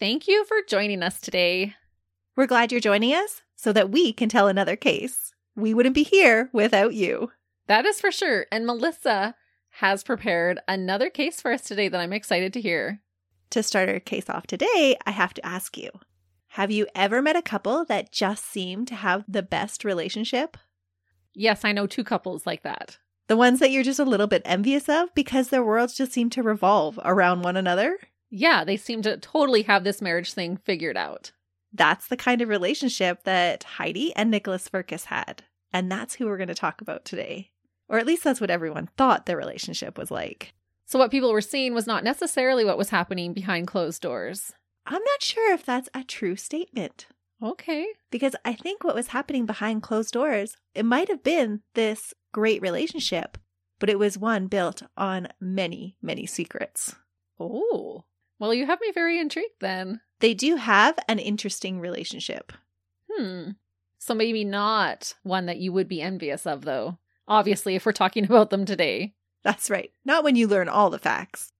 Thank you for joining us today. We're glad you're joining us so that we can tell another case. We wouldn't be here without you. That is for sure. And Melissa has prepared another case for us today that I'm excited to hear. To start our case off today, I have to ask you Have you ever met a couple that just seemed to have the best relationship? Yes, I know two couples like that. The ones that you're just a little bit envious of because their worlds just seem to revolve around one another? Yeah, they seem to totally have this marriage thing figured out. That's the kind of relationship that Heidi and Nicholas Firkus had. And that's who we're going to talk about today. Or at least that's what everyone thought their relationship was like. So, what people were seeing was not necessarily what was happening behind closed doors. I'm not sure if that's a true statement. Okay. Because I think what was happening behind closed doors, it might have been this great relationship, but it was one built on many, many secrets. Oh. Well, you have me very intrigued then. They do have an interesting relationship. Hmm. So, maybe not one that you would be envious of, though. Obviously, if we're talking about them today. That's right. Not when you learn all the facts.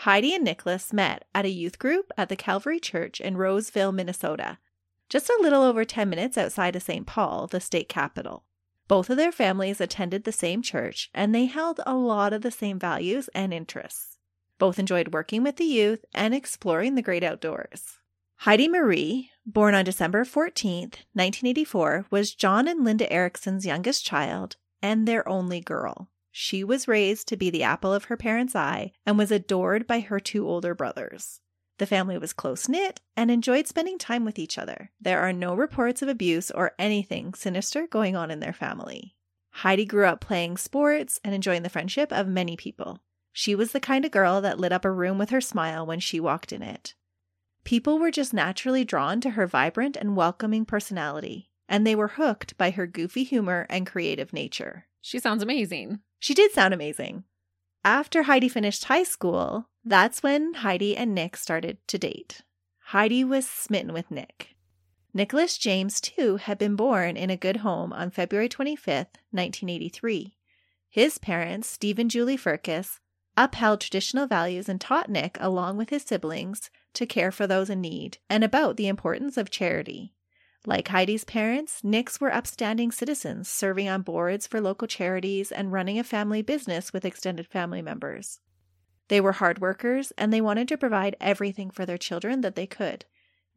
Heidi and Nicholas met at a youth group at the Calvary Church in Roseville, Minnesota, just a little over 10 minutes outside of St. Paul, the state capital. Both of their families attended the same church, and they held a lot of the same values and interests. Both enjoyed working with the youth and exploring the great outdoors. Heidi Marie, born on December 14th, 1984, was John and Linda Erickson's youngest child and their only girl. She was raised to be the apple of her parents' eye and was adored by her two older brothers. The family was close knit and enjoyed spending time with each other. There are no reports of abuse or anything sinister going on in their family. Heidi grew up playing sports and enjoying the friendship of many people. She was the kind of girl that lit up a room with her smile when she walked in it. People were just naturally drawn to her vibrant and welcoming personality, and they were hooked by her goofy humor and creative nature. She sounds amazing. She did sound amazing. After Heidi finished high school, that's when Heidi and Nick started to date. Heidi was smitten with Nick. Nicholas James, too, had been born in a good home on February 25th, 1983. His parents, Steve and Julie Firkus, upheld traditional values and taught Nick, along with his siblings, to care for those in need and about the importance of charity. Like Heidi's parents, Nick's were upstanding citizens, serving on boards for local charities and running a family business with extended family members. They were hard workers and they wanted to provide everything for their children that they could.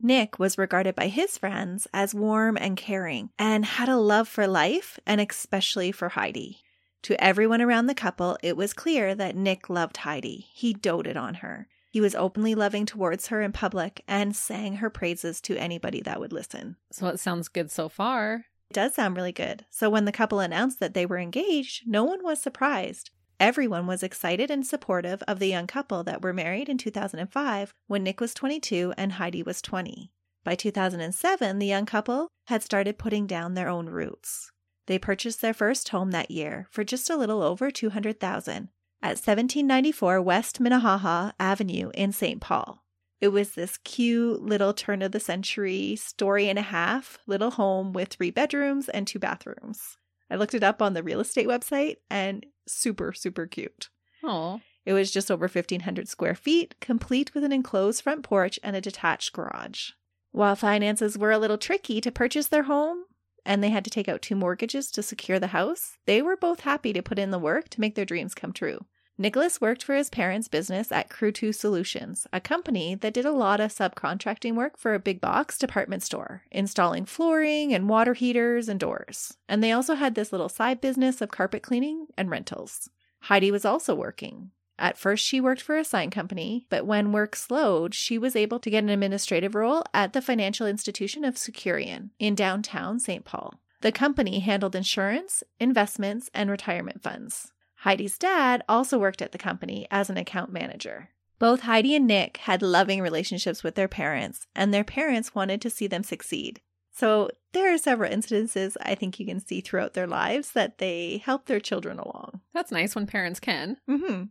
Nick was regarded by his friends as warm and caring and had a love for life and especially for Heidi. To everyone around the couple, it was clear that Nick loved Heidi. He doted on her. He was openly loving towards her in public and sang her praises to anybody that would listen. So, it sounds good so far. It does sound really good. So, when the couple announced that they were engaged, no one was surprised. Everyone was excited and supportive of the young couple that were married in 2005 when Nick was 22 and Heidi was 20. By 2007, the young couple had started putting down their own roots. They purchased their first home that year for just a little over 200,000 at 1794 West Minnehaha Avenue in St. Paul. It was this cute little turn of the century story and a half little home with three bedrooms and two bathrooms. I looked it up on the real estate website and super, super cute. Oh. It was just over 1,500 square feet, complete with an enclosed front porch and a detached garage. While finances were a little tricky to purchase their home, and they had to take out two mortgages to secure the house, they were both happy to put in the work to make their dreams come true. Nicholas worked for his parents' business at Crew 2 Solutions, a company that did a lot of subcontracting work for a big box department store, installing flooring and water heaters and doors. And they also had this little side business of carpet cleaning and rentals. Heidi was also working. At first, she worked for a sign company, but when work slowed, she was able to get an administrative role at the financial institution of Securian in downtown St. Paul. The company handled insurance, investments, and retirement funds. Heidi's dad also worked at the company as an account manager. Both Heidi and Nick had loving relationships with their parents, and their parents wanted to see them succeed. So there are several instances I think you can see throughout their lives that they help their children along. That's nice when parents can. Mm-hmm.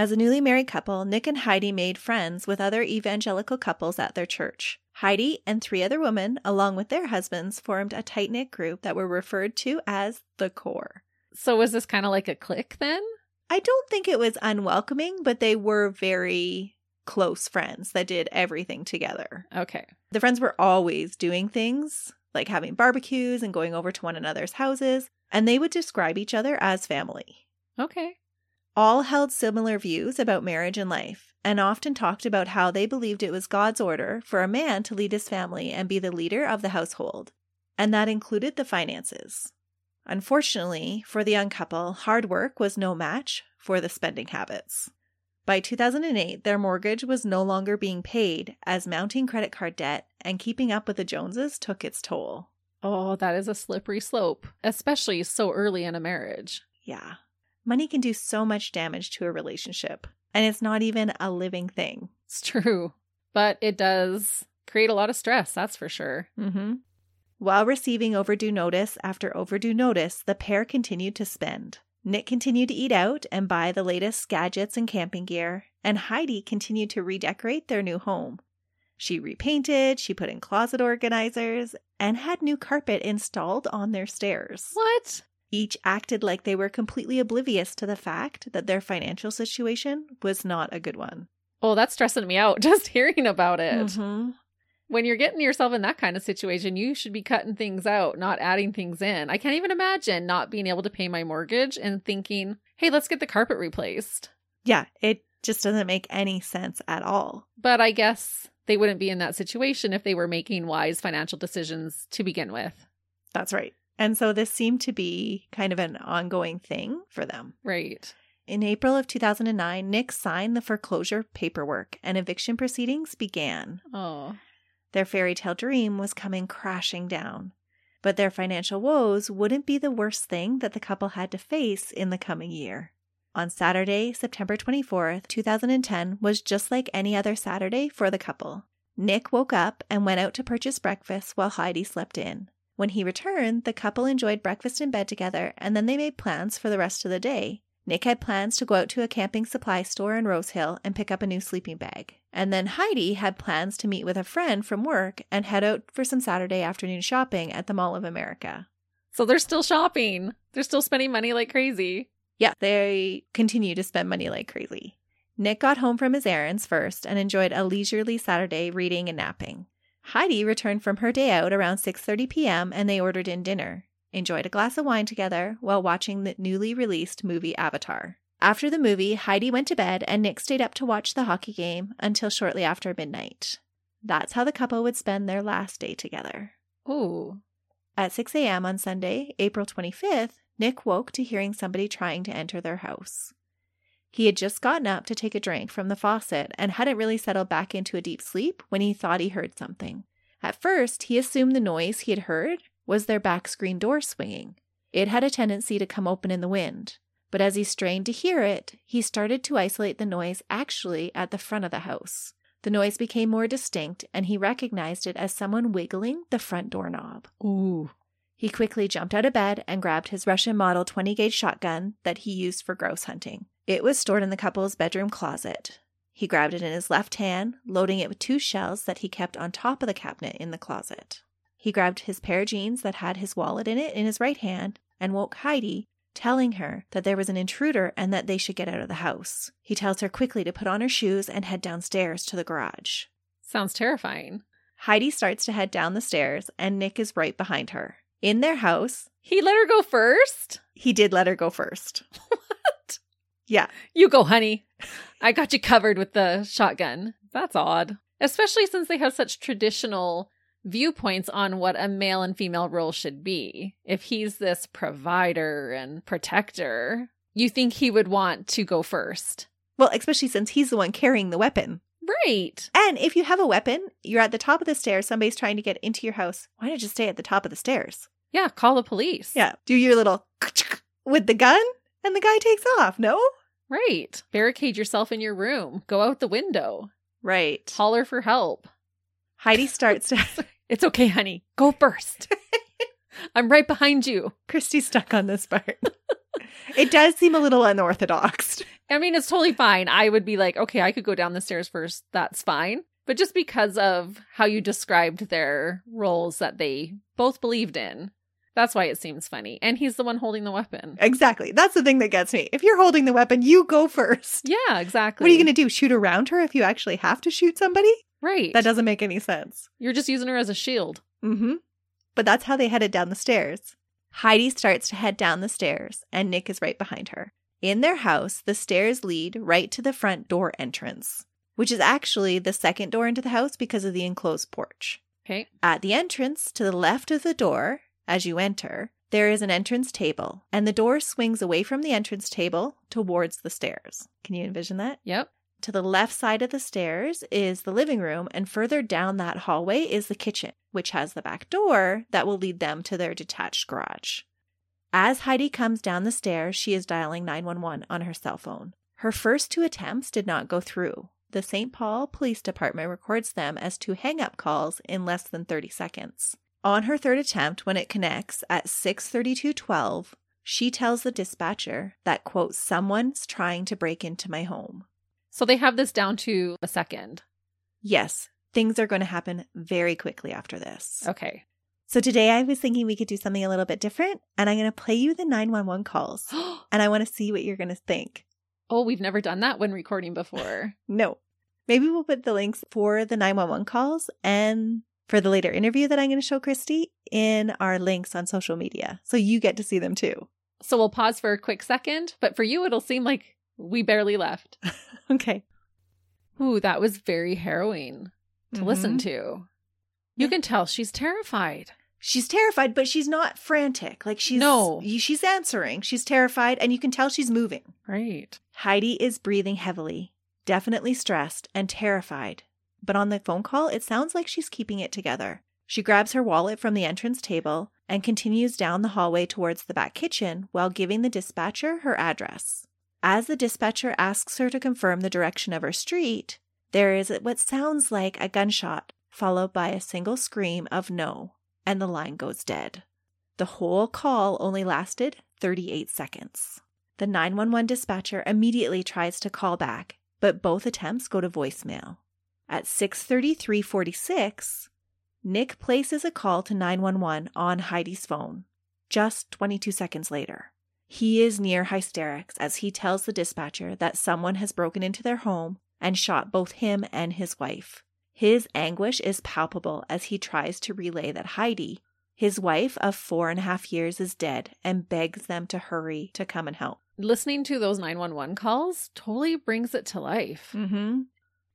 As a newly married couple, Nick and Heidi made friends with other evangelical couples at their church. Heidi and three other women, along with their husbands, formed a tight knit group that were referred to as the Core. So was this kind of like a clique then? I don't think it was unwelcoming, but they were very close friends that did everything together. Okay. The friends were always doing things like having barbecues and going over to one another's houses, and they would describe each other as family. Okay. All held similar views about marriage and life, and often talked about how they believed it was God's order for a man to lead his family and be the leader of the household, and that included the finances. Unfortunately, for the young couple, hard work was no match for the spending habits. By 2008, their mortgage was no longer being paid as mounting credit card debt and keeping up with the Joneses took its toll. Oh, that is a slippery slope, especially so early in a marriage. Yeah. Money can do so much damage to a relationship, and it's not even a living thing. It's true, but it does create a lot of stress, that's for sure. Mm-hmm. While receiving overdue notice after overdue notice, the pair continued to spend. Nick continued to eat out and buy the latest gadgets and camping gear, and Heidi continued to redecorate their new home. She repainted, she put in closet organizers, and had new carpet installed on their stairs. What? Each acted like they were completely oblivious to the fact that their financial situation was not a good one. Oh, that's stressing me out just hearing about it. Mhm. When you're getting yourself in that kind of situation, you should be cutting things out, not adding things in. I can't even imagine not being able to pay my mortgage and thinking, hey, let's get the carpet replaced. Yeah, it just doesn't make any sense at all. But I guess they wouldn't be in that situation if they were making wise financial decisions to begin with. That's right. And so this seemed to be kind of an ongoing thing for them. Right. In April of 2009, Nick signed the foreclosure paperwork and eviction proceedings began. Oh, Their fairy tale dream was coming crashing down. But their financial woes wouldn't be the worst thing that the couple had to face in the coming year. On Saturday, September 24th, 2010, was just like any other Saturday for the couple. Nick woke up and went out to purchase breakfast while Heidi slept in. When he returned, the couple enjoyed breakfast in bed together and then they made plans for the rest of the day. Nick had plans to go out to a camping supply store in Rose Hill and pick up a new sleeping bag. And then Heidi had plans to meet with a friend from work and head out for some Saturday afternoon shopping at the Mall of America. so they're still shopping. They're still spending money like crazy. Yeah, they continue to spend money like crazy. Nick got home from his errands first and enjoyed a leisurely Saturday reading and napping. Heidi returned from her day out around 6:30 p.m. and they ordered in dinner. Enjoyed a glass of wine together while watching the newly released movie Avatar. After the movie, Heidi went to bed and Nick stayed up to watch the hockey game until shortly after midnight. That's how the couple would spend their last day together. Ooh. At 6 a.m. on Sunday, April 25th, Nick woke to hearing somebody trying to enter their house. He had just gotten up to take a drink from the faucet and hadn't really settled back into a deep sleep when he thought he heard something. At first, he assumed the noise he had heard was their back screen door swinging. It had a tendency to come open in the wind, but as he strained to hear it, he started to isolate the noise actually at the front of the house. The noise became more distinct, and he recognized it as someone wiggling the front doorknob. Ooh. He quickly jumped out of bed and grabbed his Russian model 20 gauge shotgun that he used for grouse hunting. It was stored in the couple's bedroom closet. He grabbed it in his left hand, loading it with two shells that he kept on top of the cabinet in the closet. He grabbed his pair of jeans that had his wallet in it in his right hand and woke Heidi, telling her that there was an intruder and that they should get out of the house. He tells her quickly to put on her shoes and head downstairs to the garage. Sounds terrifying. Heidi starts to head down the stairs, and Nick is right behind her. In their house, He let her go first? he did let her go first. What? Yeah. You go, honey. I got you covered with the shotgun. That's odd. Especially since they have such traditional viewpoints on what a male and female role should be. If he's this provider and protector, you think he would want to go first. Well, especially since he's the one carrying the weapon. Right. And if you have a weapon, you're at the top of the stairs, somebody's trying to get into your house. Why not just stay at the top of the stairs? Yeah, call the police. Yeah. Do your little with the gun, and the guy takes off. No? Right. Barricade yourself in your room. Go out the window. Right. Holler for help. Heidi starts to. It's okay, honey. Go first. I'm right behind you. Christy's stuck on this part. it does seem a little unorthodox. I mean, it's totally fine. I would be like, okay, I could go down the stairs first. That's fine. But just because of how you described their roles that they both believed in, that's why it seems funny. And he's the one holding the weapon. Exactly. That's the thing that gets me. If you're holding the weapon, you go first. Yeah, exactly. What are you going to do? Shoot around her if you actually have to shoot somebody? Right. That doesn't make any sense. You're just using her as a shield. Mm-hmm. But that's how they headed down the stairs. Heidi starts to head down the stairs, and Nick is right behind her. In their house, the stairs lead right to the front door entrance, which is actually the second door into the house because of the enclosed porch. Okay. At the entrance, to the left of the door, as you enter, there is an entrance table, and the door swings away from the entrance table towards the stairs. Can you envision that? Yep. To the left side of the stairs is the living room, and further down that hallway is the kitchen, which has the back door that will lead them to their detached garage. As Heidi comes down the stairs, she is dialing 911 on her cell phone. Her first two attempts did not go through. The St. Paul Police Department records them as two hang up calls in less than 30 seconds. On her third attempt, when it connects at 6:32:12, she tells the dispatcher that quote someone's trying to break into my home. So they have this down to a second. Yes, things are going to happen very quickly after this. Okay. So today I was thinking we could do something a little bit different, and I'm going to play you the 911 calls, and I want to see what you're going to think. oh, we've never done that when recording before. No. Maybe we'll put the links for the 911 calls and for the later interview that I'm going to show Christy in our links on social media. So you get to see them too. So we'll pause for a quick second, but for you, it'll seem like we barely left. Okay. Ooh, that was very harrowing to listen Mhm. to. You Yeah. can tell she's terrified. She's terrified, but she's not frantic. Like she's No. she's answering. She's terrified and you can tell she's moving. Right. Heidi is breathing heavily, definitely stressed and terrified. But on the phone call, it sounds like she's keeping it together. She grabs her wallet from the entrance table and continues down the hallway towards the back kitchen while giving the dispatcher her address. As the dispatcher asks her to confirm the direction of her street, there is what sounds like a gunshot, followed by a single scream of no, and the line goes dead. The whole call only lasted 38 seconds. The 911 dispatcher immediately tries to call back, but both attempts go to voicemail. At 6:33:46, Nick places a call to 911 on Heidi's phone. Just 22 seconds later, he is near hysterics as he tells the dispatcher that someone has broken into their home and shot both him and his wife. His anguish is palpable as he tries to relay that Heidi, his wife of four and a half years, is dead and begs them to hurry to come and help. Listening to those 911 calls totally brings it to life. Mm-hmm.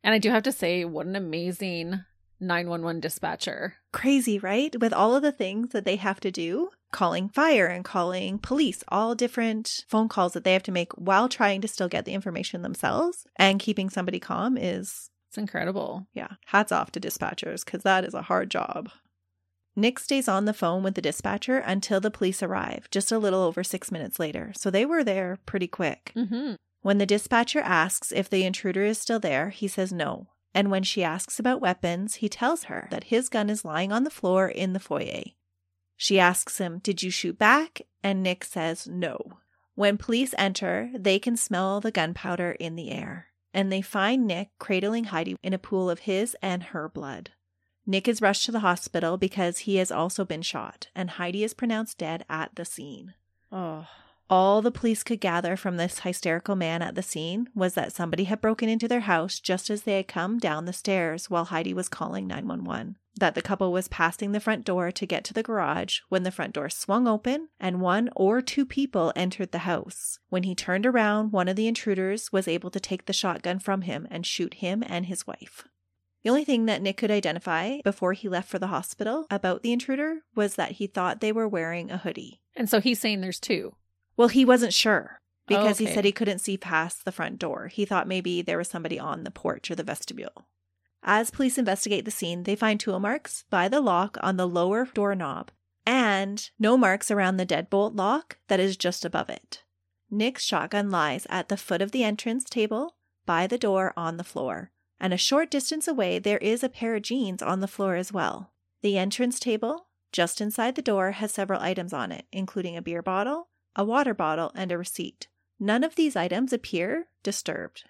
And I do have to say, what an amazing 911 dispatcher. Crazy, right? With all of the things that they have to do, calling fire and calling police, all different phone calls that they have to make while trying to still get the information themselves and keeping somebody calm is, It's incredible. yeah, hats off to dispatchers because that is a hard job. Nick stays on the phone with the dispatcher until the police arrive, just a little over six minutes later. So they were there pretty quick. hmm When the dispatcher asks if the intruder is still there, he says no. And when she asks about weapons, he tells her that his gun is lying on the floor in the foyer. She asks him, Did you shoot back? And Nick says no. When police enter, they can smell the gunpowder in the air, and they find Nick cradling Heidi in a pool of his and her blood. Nick is rushed to the hospital because he has also been shot, and Heidi is pronounced dead at the scene. Oh, All the police could gather from this hysterical man at the scene was that somebody had broken into their house just as they had come down the stairs while Heidi was calling 911. That the couple was passing the front door to get to the garage when the front door swung open and one or two people entered the house. When he turned around, one of the intruders was able to take the shotgun from him and shoot him and his wife. The only thing that Nick could identify before he left for the hospital about the intruder was that he thought they were wearing a hoodie. and so he's saying there's two. Well, he wasn't sure because he Okay. said he couldn't see past the front door. He thought maybe there was somebody on the porch or the vestibule. As police investigate the scene, they find tool marks by the lock on the lower doorknob and no marks around the deadbolt lock that is just above it. Nick's shotgun lies at the foot of the entrance table by the door on the floor. And a short distance away, there is a pair of jeans on the floor as well. The entrance table, just inside the door, has several items on it, including a beer bottle, a water bottle, and a receipt. None of these items appear disturbed.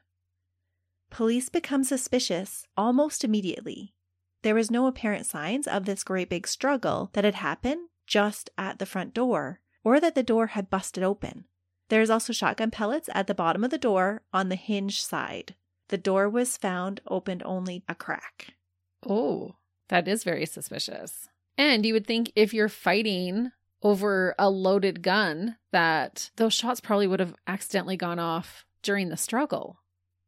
Police become suspicious almost immediately. There was no apparent signs of this great big struggle that had happened just at the front door or that the door had busted open. There is also shotgun pellets at the bottom of the door on the hinge side. The door was found opened only a crack. Oh, that is very suspicious. And you would think if you're fighting over a loaded gun, that those shots probably would have accidentally gone off during the struggle.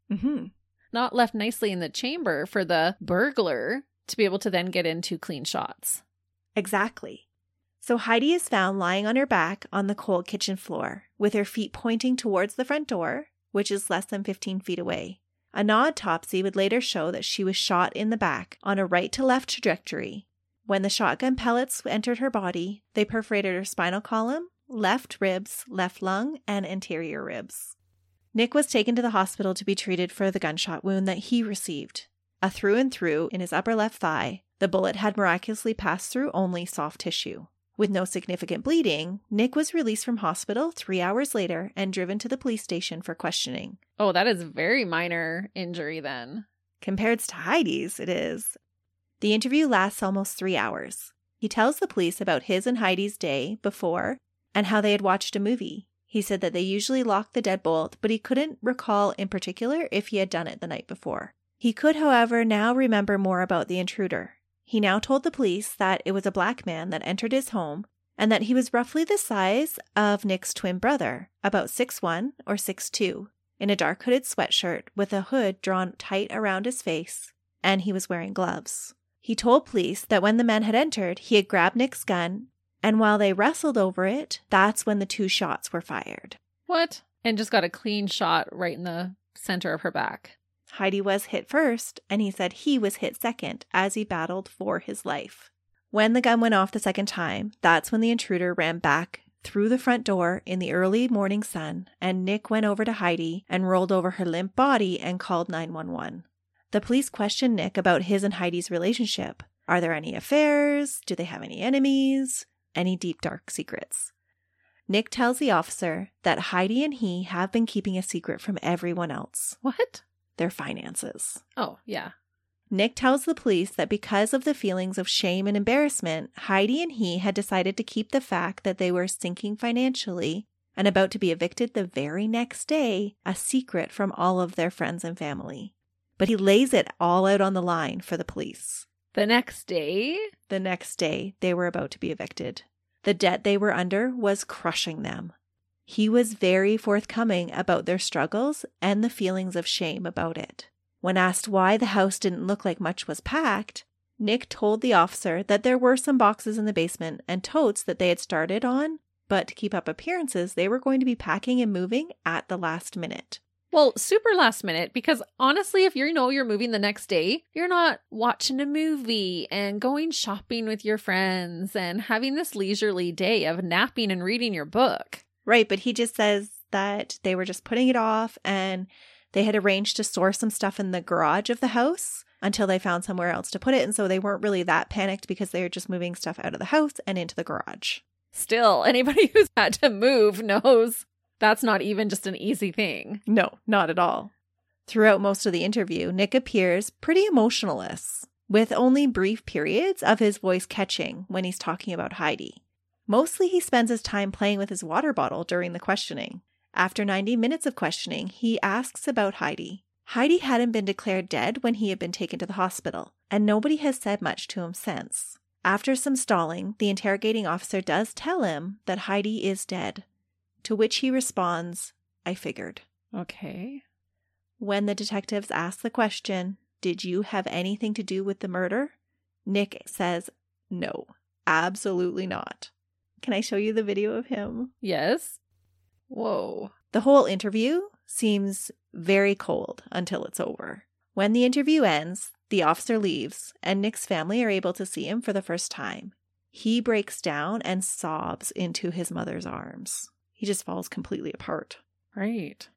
Mm-hmm. Not left nicely in the chamber for the burglar to be able to then get into clean shots. Exactly. So Heidi is found lying on her back on the cold kitchen floor, with her feet pointing towards the front door, which is less than 15 feet away. An autopsy would later show that she was shot in the back on a right to left trajectory. When the shotgun pellets entered her body, they perforated her spinal column, left ribs, left lung, and anterior ribs. Nick was taken to the hospital to be treated for the gunshot wound that he received. A through and through in his upper left thigh, the bullet had miraculously passed through only soft tissue. With no significant bleeding, Nick was released from hospital three hours later and driven to the police station for questioning. Oh, that is very minor injury then. Compared to Heidi's, it is. The interview lasts almost three hours. He tells the police about his and Heidi's day before and how they had watched a movie. He said that they usually locked the deadbolt, but he couldn't recall in particular if he had done it the night before. He could, however, now remember more about the intruder. He now told the police that it was a black man that entered his home and that he was roughly the size of Nick's twin brother, about six one or six two, in a dark hooded sweatshirt with a hood drawn tight around his face, and he was wearing gloves. He told police that when the man had entered, he had grabbed Nick's gun, and while they wrestled over it, that's when the two shots were fired. What? And just got a clean shot right in the center of her back. Heidi was hit first, and he said he was hit second as he battled for his life. When the gun went off the second time, that's when the intruder ran back through the front door in the early morning sun, and Nick went over to Heidi and rolled over her limp body and called 911. The police questioned Nick about his and Heidi's relationship. Are there any affairs? Do they have any enemies? Any deep, dark secrets? Nick tells the officer that Heidi and he have been keeping a secret from everyone else What? their finances. Oh, yeah. Nick tells the police that because of the feelings of shame and embarrassment, Heidi and he had decided to keep the fact that they were sinking financially and about to be evicted the very next day a secret from all of their friends and family. But he lays it all out on the line for the police. The next day? The next day, they were about to be evicted. The debt they were under was crushing them. He was very forthcoming about their struggles and the feelings of shame about it. When asked why the house didn't look like much was packed, Nick told the officer that there were some boxes in the basement and totes that they had started on, but to keep up appearances, they were going to be packing and moving at the last minute. Well, super last minute because honestly, if you know you're moving the next day, you're not watching a movie and going shopping with your friends and having this leisurely day of napping and reading your book. Right, but he just says that they were just putting it off and they had arranged to store some stuff in the garage of the house until they found somewhere else to put it. And so they weren't really that panicked because they were just moving stuff out of the house and into the garage. Still, anybody who's had to move knows that's not even just an easy thing. No, not at all. Throughout most of the interview, Nick appears pretty emotionless, with only brief periods of his voice catching when he's talking about Heidi. Mostly he spends his time playing with his water bottle during the questioning. After 90 minutes of questioning, he asks about Heidi. Heidi hadn't been declared dead when he had been taken to the hospital, and nobody has said much to him since. After some stalling, the interrogating officer does tell him that Heidi is dead, to which he responds, I figured. Okay. When the detectives ask the question, Did you have anything to do with the murder? Nick says, No, absolutely not. Can I show you the video of him? Yes. Whoa. The whole interview seems very cold until it's over. When the interview ends, the officer leaves, and Nick's family are able to see him for the first time. He breaks down and sobs into his mother's arms. He just falls completely apart. Right.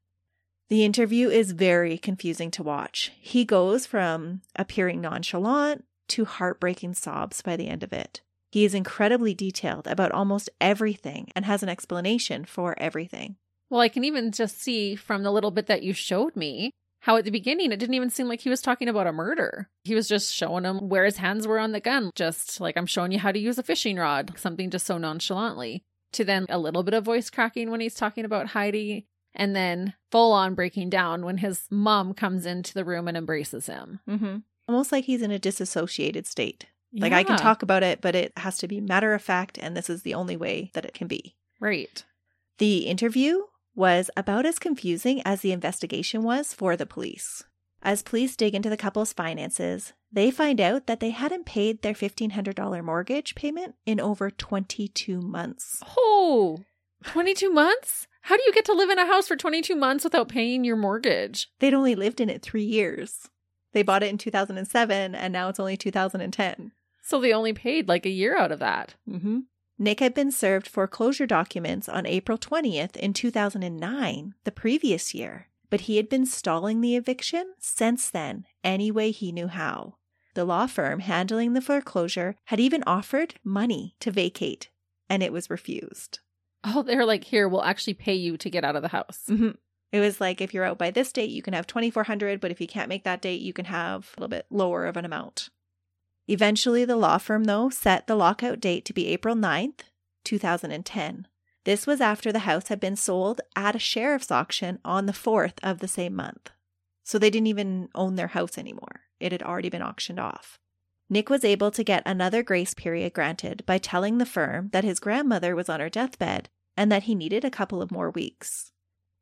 The interview is very confusing to watch. He goes from appearing nonchalant to heartbreaking sobs by the end of it. He is incredibly detailed about almost everything and has an explanation for everything. Well, I can even just see from the little bit that you showed me how at the beginning it didn't even seem like he was talking about a murder. He was just showing him where his hands were on the gun, just like I'm showing you how to use a fishing rod, something just so nonchalantly. To then a little bit of voice cracking when he's talking about Heidi, and then full on breaking down when his mom comes into the room and embraces him. Mm-hmm. Almost like he's in a disassociated state. Like I can talk about it, but it has to be matter of fact, and this is the only way that it can be. Right. The interview was about as confusing as the investigation was for the police. As police dig into the couple's finances, they find out that they hadn't paid their $1,500 mortgage payment in over 22 months. Oh, 22 months? How do you get to live in a house for 22 months without paying your mortgage? They'd only lived in it three years. They bought it in 2007, and now it's only 2010. So they only paid like a year out of that. Mm-hmm. Nick had been served foreclosure documents on April 20th in 2009, the previous year, but he had been stalling the eviction since then, any way he knew how. The law firm handling the foreclosure had even offered money to vacate, and it was refused. Oh, they're like, here, we'll actually pay you to get out of the house. Mm-hmm. It was like if you're out by this date, you can have 2400, but if you can't make that date, you can have a little bit lower of an amount. Eventually, the law firm, though, set the lockout date to be April 9th, 2010. This was after the house had been sold at a sheriff's auction on the 4th of the same month. So they didn't even own their house anymore. It had already been auctioned off. Nick was able to get another grace period granted by telling the firm that his grandmother was on her deathbed and that he needed a couple of more weeks.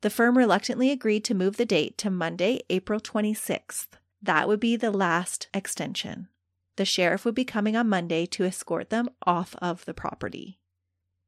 The firm reluctantly agreed to move the date to Monday, April 26th. That would be the last extension. The sheriff would be coming on Monday to escort them off of the property.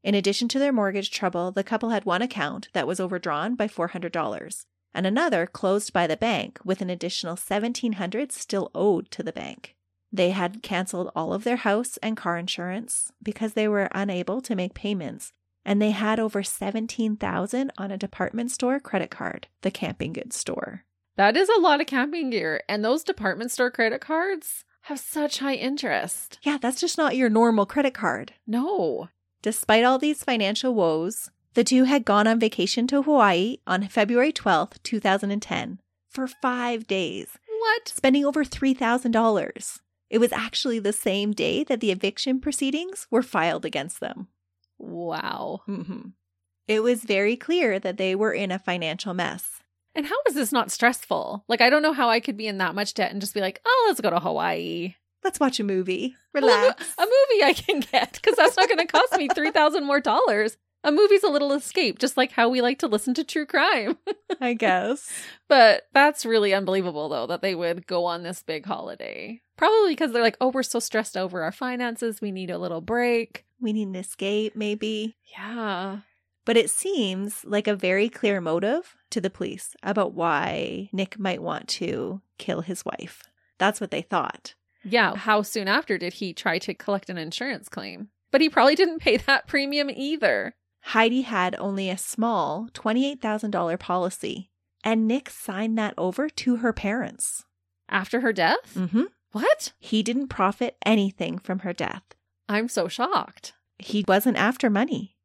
In addition to their mortgage trouble, the couple had one account that was overdrawn by $400 and another closed by the bank with an additional 1,700 still owed to the bank. They had canceled all of their house and car insurance because they were unable to make payments and they had over 17,000 on a department store credit card, the camping goods store. That is a lot of camping gear. And those department store credit cards have such high interest. Yeah, that's just not your normal credit card. No. Despite all these financial woes, the two had gone on vacation to Hawaii on February 12th, 2010, for 5 days, What? spending over $3,000. It was actually the same day that the eviction proceedings were filed against them. Wow. Mm-hmm. It was very clear that they were in a financial mess. And how is this not stressful? Like, I don't know how I could be in that much debt and just be like, oh, let's go to Hawaii. Let's watch a movie. Relax. A movie I can get because that's not going to cost me 3000 more dollars. A movie's a little escape, just like how we like to listen to true crime. I guess. But that's really unbelievable, though, that they would go on this big holiday. Probably because they're like, oh, we're so stressed over our finances. We need a little break. We need an escape, maybe. Yeah. But it seems like a very clear motive to the police about why Nick might want to kill his wife. That's what they thought. Yeah. How soon after did he try to collect an insurance claim? But he probably didn't pay that premium either. Heidi had only a small $28,000 policy, and Nick signed that over to her parents. After her death? Mm-hmm. What? He didn't profit anything from her death. I'm so shocked. He wasn't after money.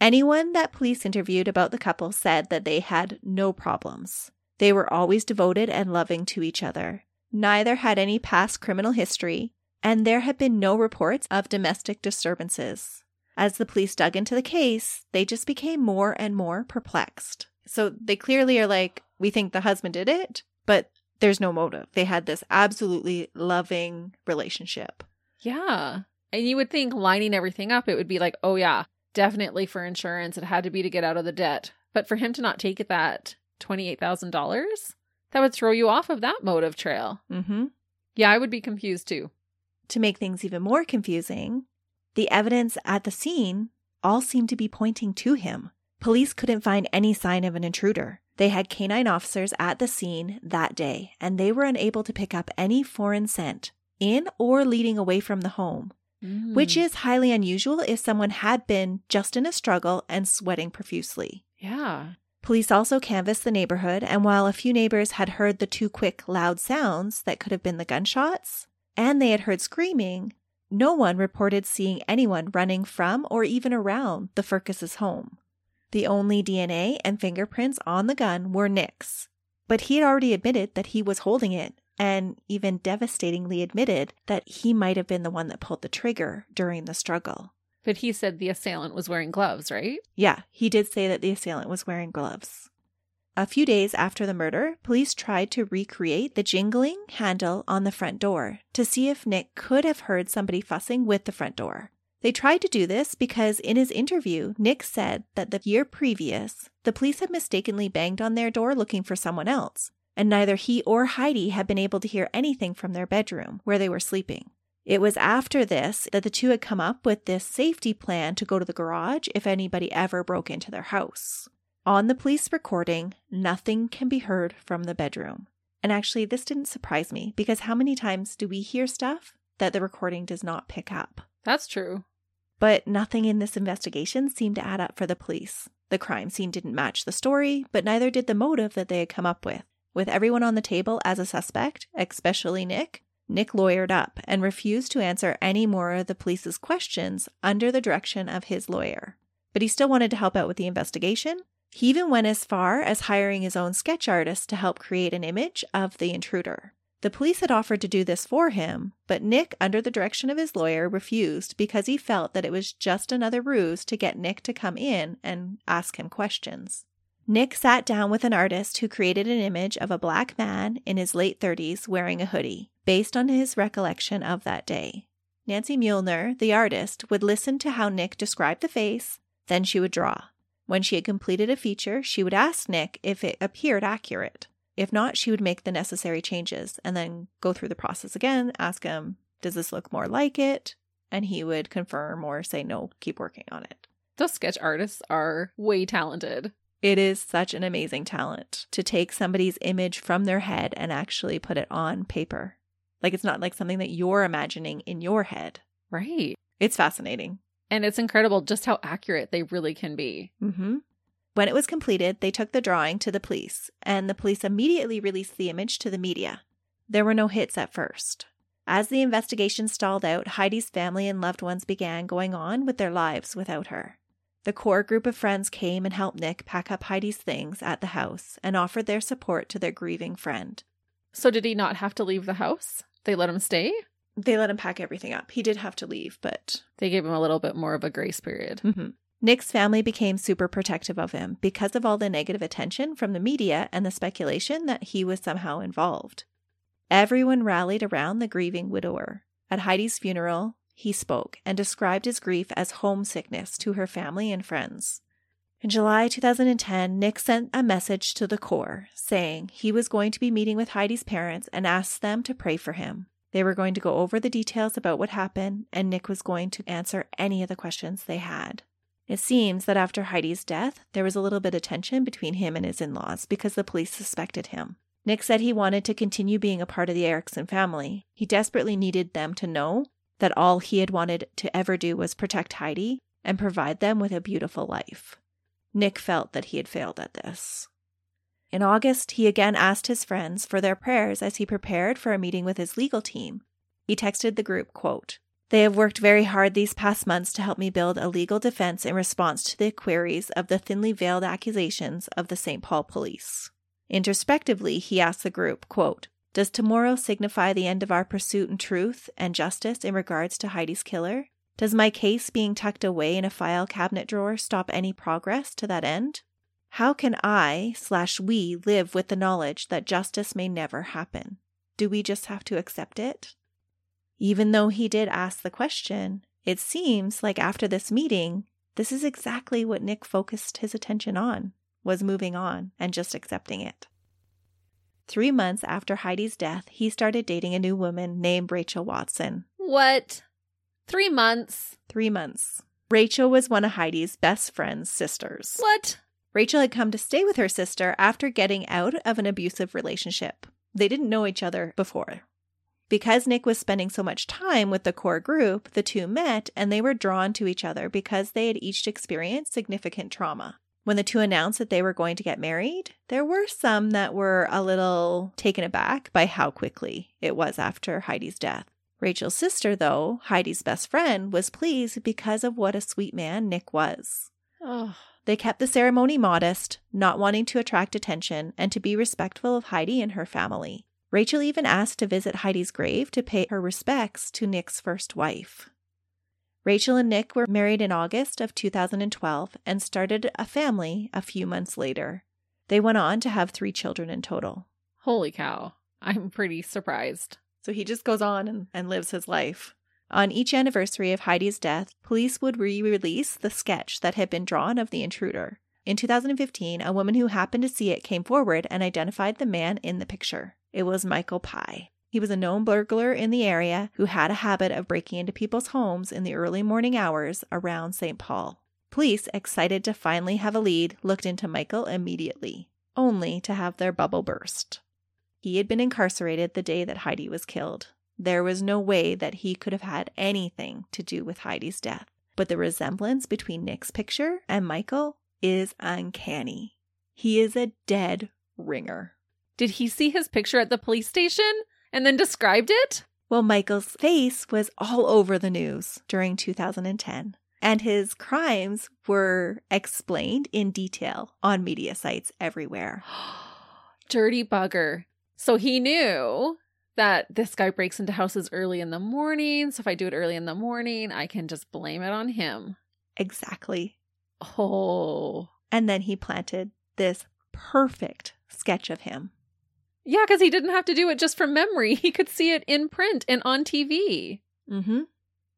Anyone that police interviewed about the couple said that they had no problems. They were always devoted and loving to each other. Neither had any past criminal history, and there had been no reports of domestic disturbances. As the police dug into the case, they just became more and more perplexed. So they clearly are like, we think the husband did it, but there's no motive. They had this absolutely loving relationship. Yeah. And you would think lining everything up, it would be like, oh, yeah, definitely for insurance. It had to be to get out of the debt. But for him to not take it that $28,000, that would throw you off of that motive trail. Mm-hmm. Yeah, I would be confused too. To make things even more confusing, the evidence at the scene all seemed to be pointing to him. Police couldn't find any sign of an intruder. They had canine officers at the scene that day, and they were unable to pick up any foreign scent in or leading away from the home, which Mm. is highly unusual if someone had been just in a struggle and sweating profusely. Yeah. Police also canvassed the neighborhood, and while a few neighbors had heard the two quick, loud sounds that could have been the gunshots, and they had heard screaming, no one reported seeing anyone running from or even around the Firkus's home. The only DNA and fingerprints on the gun were Nick's, but he had already admitted that he was holding it and even devastatingly admitted that he might have been the one that pulled the trigger during the struggle. But he said the assailant was wearing gloves, right? Yeah, he did say that the assailant was wearing gloves. A few days after the murder, police tried to recreate the jingling handle on the front door to see if Nick could have heard somebody fussing with the front door. They tried to do this because in his interview, Nick said that the year previous, the police had mistakenly banged on their door looking for someone else, and neither he or Heidi had been able to hear anything from their bedroom where they were sleeping. It was after this that the two had come up with this safety plan to go to the garage if anybody ever broke into their house. On the police recording, nothing can be heard from the bedroom. And actually, this didn't surprise me because how many times do we hear stuff that the recording does not pick up? That's true. But nothing in this investigation seemed to add up for the police. The crime scene didn't match the story, but neither did the motive that they had come up with. With everyone on the table as a suspect, especially Nick, Nick lawyered up and refused to answer any more of the police's questions under the direction of his lawyer. But he still wanted to help out with the investigation. He even went as far as hiring his own sketch artist to help create an image of the intruder. The police had offered to do this for him, but Nick, under the direction of his lawyer, refused because he felt that it was just another ruse to get Nick to come in and ask him questions. Nick sat down with an artist who created an image of a black man in his late 30s wearing a hoodie, based on his recollection of that day. Nancy Muehlner, the artist, would listen to how Nick described the face, then she would draw. When she had completed a feature, she would ask Nick if it appeared accurate. If not, she would make the necessary changes and then go through the process again, ask him, Does this look more like it? And he would confirm or say, No, keep working on it. Those sketch artists are way talented. It is such an amazing talent to take somebody's image from their head and actually put it on paper. Like it's not like something that you're imagining in your head. Right. It's fascinating. And it's incredible just how accurate they really can be. Mm-hmm. When it was completed, they took the drawing to the police, and the police immediately released the image to the media. There were no hits at first. As the investigation stalled out, Heidi's family and loved ones began going on with their lives without her. The core group of friends came and helped Nick pack up Heidi's things at the house and offered their support to their grieving friend. So, did he not have to leave the house? They let him stay? They let him pack everything up. He did have to leave, but. They gave him a little bit more of a grace period. Mm-hmm. Nick's family became super protective of him because of all the negative attention from the media and the speculation that he was somehow involved. Everyone rallied around the grieving widower. At Heidi's funeral, he spoke and described his grief as homesickness to her family and friends. In July 2010, Nick sent a message to the Core saying he was going to be meeting with Heidi's parents and asked them to pray for him. They were going to go over the details about what happened, and Nick was going to answer any of the questions they had. It seems that after Heidi's death, there was a little bit of tension between him and his in laws because the police suspected him. Nick said he wanted to continue being a part of the Erickson family. He desperately needed them to know that all he had wanted to ever do was protect Heidi and provide them with a beautiful life. Nick felt that he had failed at this. In August, he again asked his friends for their prayers as he prepared for a meeting with his legal team. He texted the group, quote, they have worked very hard these past months to help me build a legal defense in response to the queries of the thinly veiled accusations of the St. Paul police. Introspectively, he asked the group, quote, Does tomorrow signify the end of our pursuit in truth and justice in regards to Heidi's killer? Does my case being tucked away in a file cabinet drawer stop any progress to that end? How can I slash we live with the knowledge that justice may never happen? Do we just have to accept it? Even though he did ask the question, it seems like after this meeting, this is exactly what Nick focused his attention on, was moving on and just accepting it. Three months after Heidi's death, he started dating a new woman named Rachel Watson. What? Three months? Three months. Rachel was one of Heidi's best friend's sisters. What? Rachel had come to stay with her sister after getting out of an abusive relationship. They didn't know each other before. Because Nick was spending so much time with the core group, the two met and they were drawn to each other because they had each experienced significant trauma. When the two announced that they were going to get married, there were some that were a little taken aback by how quickly it was after Heidi's death. Rachel's sister, though, Heidi's best friend, was pleased because of what a sweet man Nick was. Oh, They kept the ceremony modest, not wanting to attract attention and to be respectful of Heidi and her family. Rachel even asked to visit Heidi's grave to pay her respects to Nick's first wife. Rachel and Nick were married in August of 2012 and started a family a few months later. They went on to have three children in total. holy cow. I'm pretty surprised. So he just goes on and, and lives his life. On each anniversary of Heidi's death, police would re release the sketch that had been drawn of the intruder. In 2015, a woman who happened to see it came forward and identified the man in the picture. It was Michael Pye. He was a known burglar in the area who had a habit of breaking into people's homes in the early morning hours around St. Paul. Police, excited to finally have a lead, looked into Michael immediately, only to have their bubble burst. He had been incarcerated the day that Heidi was killed. There was no way that he could have had anything to do with Heidi's death. But the resemblance between Nick's picture and Michael is uncanny. He is a dead ringer. Did he see his picture at the police station and then described it? Well, Michael's face was all over the news during 2010, and his crimes were explained in detail on media sites everywhere. Dirty bugger. So he knew that this guy breaks into houses early in the morning. So if I do it early in the morning, I can just blame it on him. Exactly. Oh. And then he planted this perfect sketch of him. Yeah, because he didn't have to do it just from memory. He could see it in print and on TV. Mm-hmm.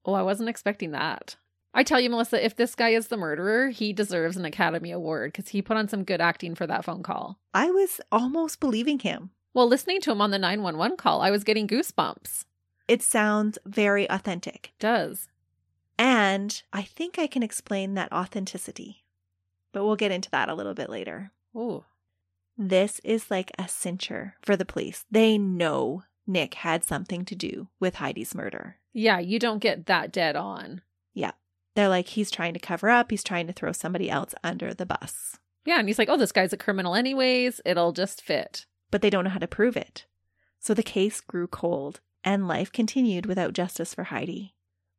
Oh, I wasn't expecting that. I tell you, Melissa, if this guy is the murderer, he deserves an Academy Award because he put on some good acting for that phone call. I was almost believing him. Well, listening to him on the 911 call, I was getting goosebumps. It sounds very authentic. does. And I think I can explain that authenticity. But we'll get into that a little bit later. Ooh. This is like a cincher for the police. They know Nick had something to do with Heidi's murder. Yeah, you don't get that dead on. Yeah. They're like, he's trying to cover up, he's trying to throw somebody else under the bus. Yeah, and he's like, oh, this guy's a criminal anyways. It'll just fit. But they don't know how to prove it. So the case grew cold, and life continued without justice for Heidi.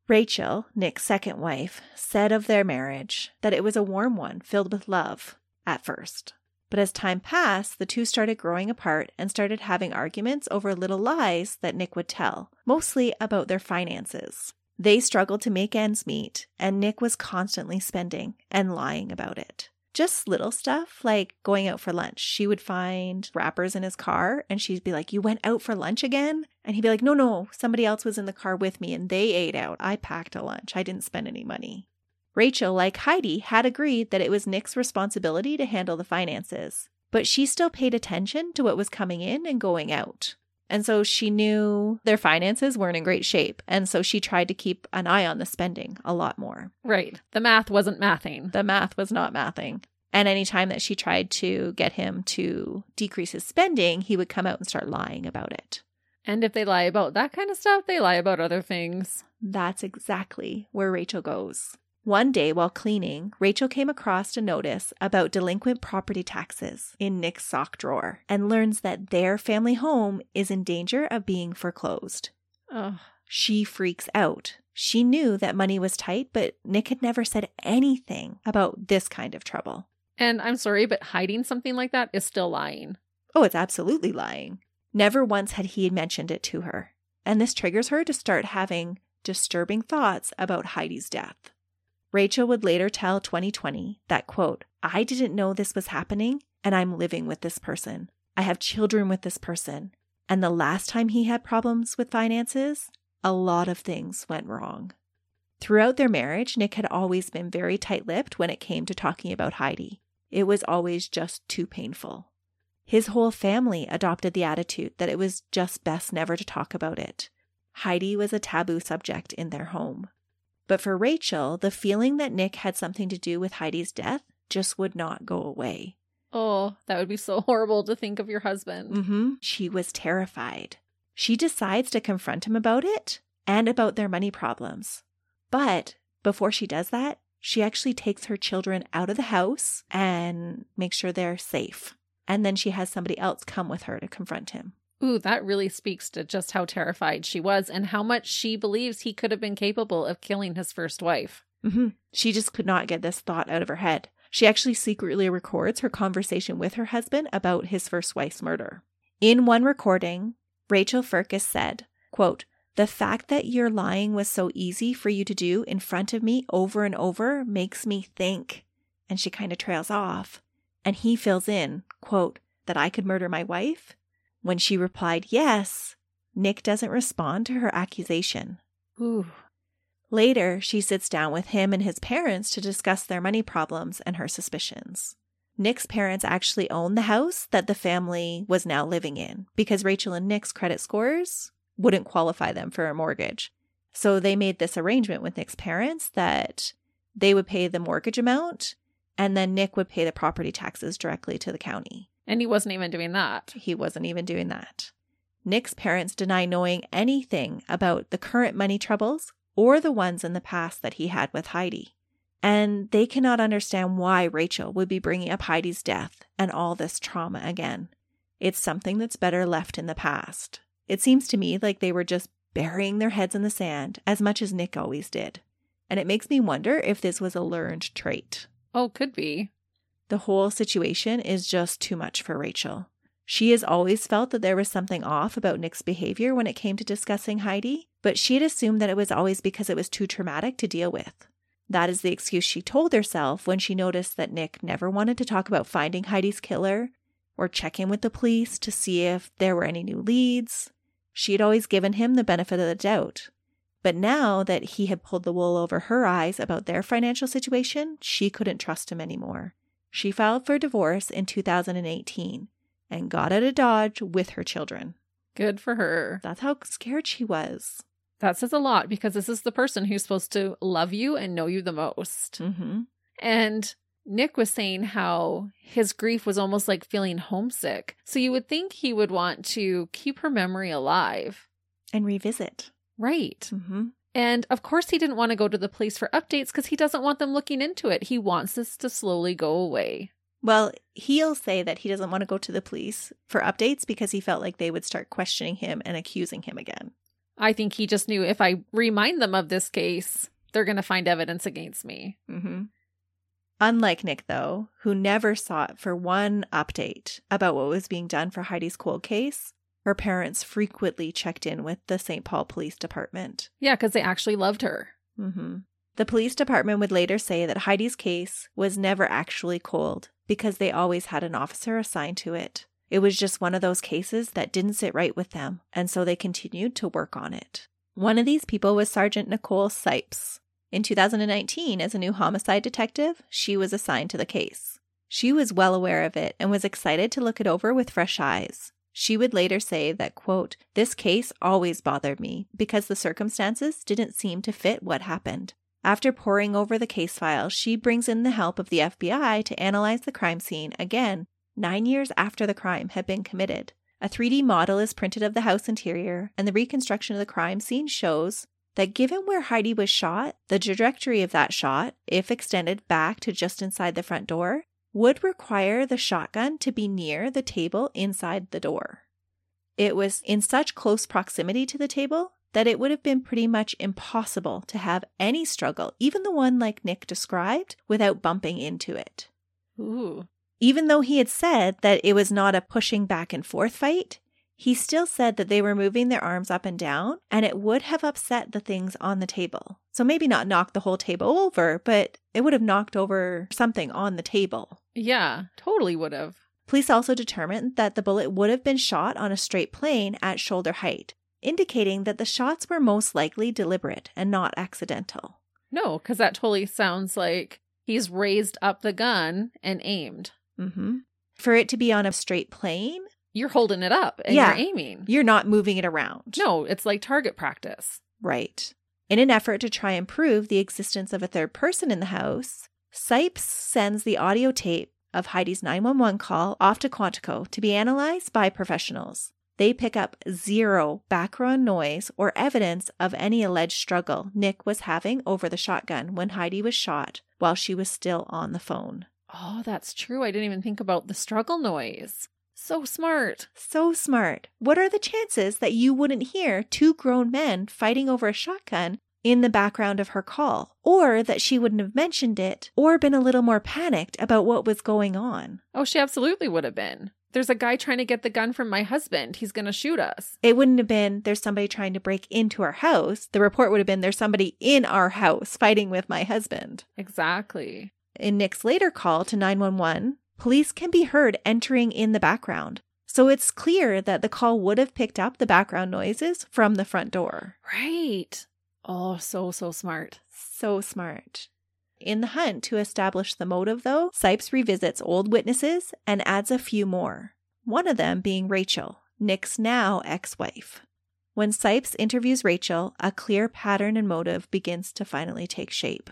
Rachel, Nick's second wife, said of their marriage that it was a warm one filled with love at first. But as time passed, the two started growing apart and started having arguments over little lies that Nick would tell, mostly about their finances. They struggled to make ends meet, and Nick was constantly spending and lying about it. Just little stuff like going out for lunch. She would find wrappers in his car and she'd be like, You went out for lunch again? And he'd be like, No, no, somebody else was in the car with me and they ate out. I packed a lunch. I didn't spend any money. Rachel, like Heidi, had agreed that it was Nick's responsibility to handle the finances, but she still paid attention to what was coming in and going out. And so she knew their finances weren't in great shape. And so she tried to keep an eye on the spending a lot more. Right. The math wasn't mathing. The math was not mathing. And anytime that she tried to get him to decrease his spending, he would come out and start lying about it. And if they lie about that kind of stuff, they lie about other things. That's exactly where Rachel goes. One day while cleaning, Rachel came across a notice about delinquent property taxes in Nick's sock drawer and learns that their family home is in danger of being foreclosed. Oh, She freaks out. She knew that money was tight, but Nick had never said anything about this kind of trouble. and I'm sorry, but hiding something like that is still lying. Oh, it's absolutely lying. Never once had he mentioned it to her. And this triggers her to start having disturbing thoughts about Heidi's death. Rachel would later tell 2020 that, quote, I didn't know this was happening, and I'm living with this person. I have children with this person. And the last time he had problems with finances, a lot of things went wrong. Throughout their marriage, Nick had always been very tight lipped when it came to talking about Heidi. It was always just too painful. His whole family adopted the attitude that it was just best never to talk about it. Heidi was a taboo subject in their home. But for Rachel, the feeling that Nick had something to do with Heidi's death just would not go away. Oh, that would be so horrible to think of your husband. Mm-hmm. She was terrified. She decides to confront him about it and about their money problems. But before she does that, she actually takes her children out of the house and makes sure they're safe. And then she has somebody else come with her to confront him. Ooh, that really speaks to just how terrified she was and how much she believes he could have been capable of killing his first wife. Mm-hmm. She just could not get this thought out of her head. She actually secretly records her conversation with her husband about his first wife's murder. In one recording, Rachel Firkus said, quote, the fact that your lying was so easy for you to do in front of me over and over makes me think. And she kind of trails off. And he fills in, quote, that I could murder my wife? When she replied yes, Nick doesn't respond to her accusation. Ooh. Later, she sits down with him and his parents to discuss their money problems and her suspicions. Nick's parents actually own the house that the family was now living in because Rachel and Nick's credit scores wouldn't qualify them for a mortgage. So they made this arrangement with Nick's parents that they would pay the mortgage amount and then Nick would pay the property taxes directly to the county. And he wasn't even doing that. He wasn't even doing that. Nick's parents deny knowing anything about the current money troubles or the ones in the past that he had with Heidi. And they cannot understand why Rachel would be bringing up Heidi's death and all this trauma again. It's something that's better left in the past. It seems to me like they were just burying their heads in the sand as much as Nick always did. And it makes me wonder if this was a learned trait. Oh, could be. The whole situation is just too much for Rachel. She has always felt that there was something off about Nick's behavior when it came to discussing Heidi, but she had assumed that it was always because it was too traumatic to deal with. That is the excuse she told herself when she noticed that Nick never wanted to talk about finding Heidi's killer or check in with the police to see if there were any new leads. She had always given him the benefit of the doubt. But now that he had pulled the wool over her eyes about their financial situation, she couldn't trust him anymore. She filed for divorce in 2018 and got out of Dodge with her children. Good for her. That's how scared she was. That says a lot because this is the person who's supposed to love you and know you the most. Mm-hmm. And Nick was saying how his grief was almost like feeling homesick. So you would think he would want to keep her memory alive. And revisit. Right. Mm-hmm. And of course, he didn't want to go to the police for updates because he doesn't want them looking into it. He wants this to slowly go away. Well, he'll say that he doesn't want to go to the police for updates because he felt like they would start questioning him and accusing him again. I think he just knew if I remind them of this case, they're going to find evidence against me. Mm-hmm. Unlike Nick, though, who never sought for one update about what was being done for Heidi's cold case, her parents frequently checked in with the St. Paul Police Department. Yeah, because they actually loved her. Mm-hmm. The police department would later say that Heidi's case was never actually cold because they always had an officer assigned to it. It was just one of those cases that didn't sit right with them, and so they continued to work on it. One of these people was Sergeant Nicole Sipes. In 2019, as a new homicide detective, she was assigned to the case. She was well aware of it and was excited to look it over with fresh eyes. She would later say that, quote, this case always bothered me because the circumstances didn't seem to fit what happened. After poring over the case file, she brings in the help of the FBI to analyze the crime scene again, nine years after the crime had been committed. A 3D model is printed of the house interior, and the reconstruction of the crime scene shows that given where Heidi was shot, the trajectory of that shot, if extended back to just inside the front door, would require the shotgun to be near the table inside the door. It was in such close proximity to the table that it would have been pretty much impossible to have any struggle, even the one like Nick described, without bumping into it. Ooh. Even though he had said that it was not a pushing back and forth fight, he still said that they were moving their arms up and down and it would have upset the things on the table. So maybe not knock the whole table over, but it would have knocked over something on the table. Yeah, totally would have. Police also determined that the bullet would have been shot on a straight plane at shoulder height, indicating that the shots were most likely deliberate and not accidental. No, because that totally sounds like he's raised up the gun and aimed. Mm-hmm. For it to be on a straight plane, You're holding it up and Yeah. you're aiming. you're not moving it around. No, it's like target practice. Right. In an effort to try and prove the existence of a third person in the house, Sipes sends the audio tape of Heidi's 911 call off to Quantico to be analyzed by professionals. They pick up zero background noise or evidence of any alleged struggle Nick was having over the shotgun when Heidi was shot while she was still on the phone. Oh, that's true. I didn't even think about the struggle noise. So smart. So smart. What are the chances that you wouldn't hear two grown men fighting over a shotgun in the background of her call, or that she wouldn't have mentioned it or been a little more panicked about what was going on? Oh, she absolutely would have been. There's a guy trying to get the gun from my husband. He's going to shoot us. It wouldn't have been there's somebody trying to break into our house. The report would have been there's somebody in our house fighting with my husband. Exactly. In Nick's later call to 911, police can be heard entering in the background. So it's clear that the call would have picked up the background noises from the front door. Right. Oh, so, so smart. So smart. In the hunt to establish the motive, though, Sipes revisits old witnesses and adds a few more, one of them being Rachel, Nick's now ex wife. When Sipes interviews Rachel, a clear pattern and motive begins to finally take shape.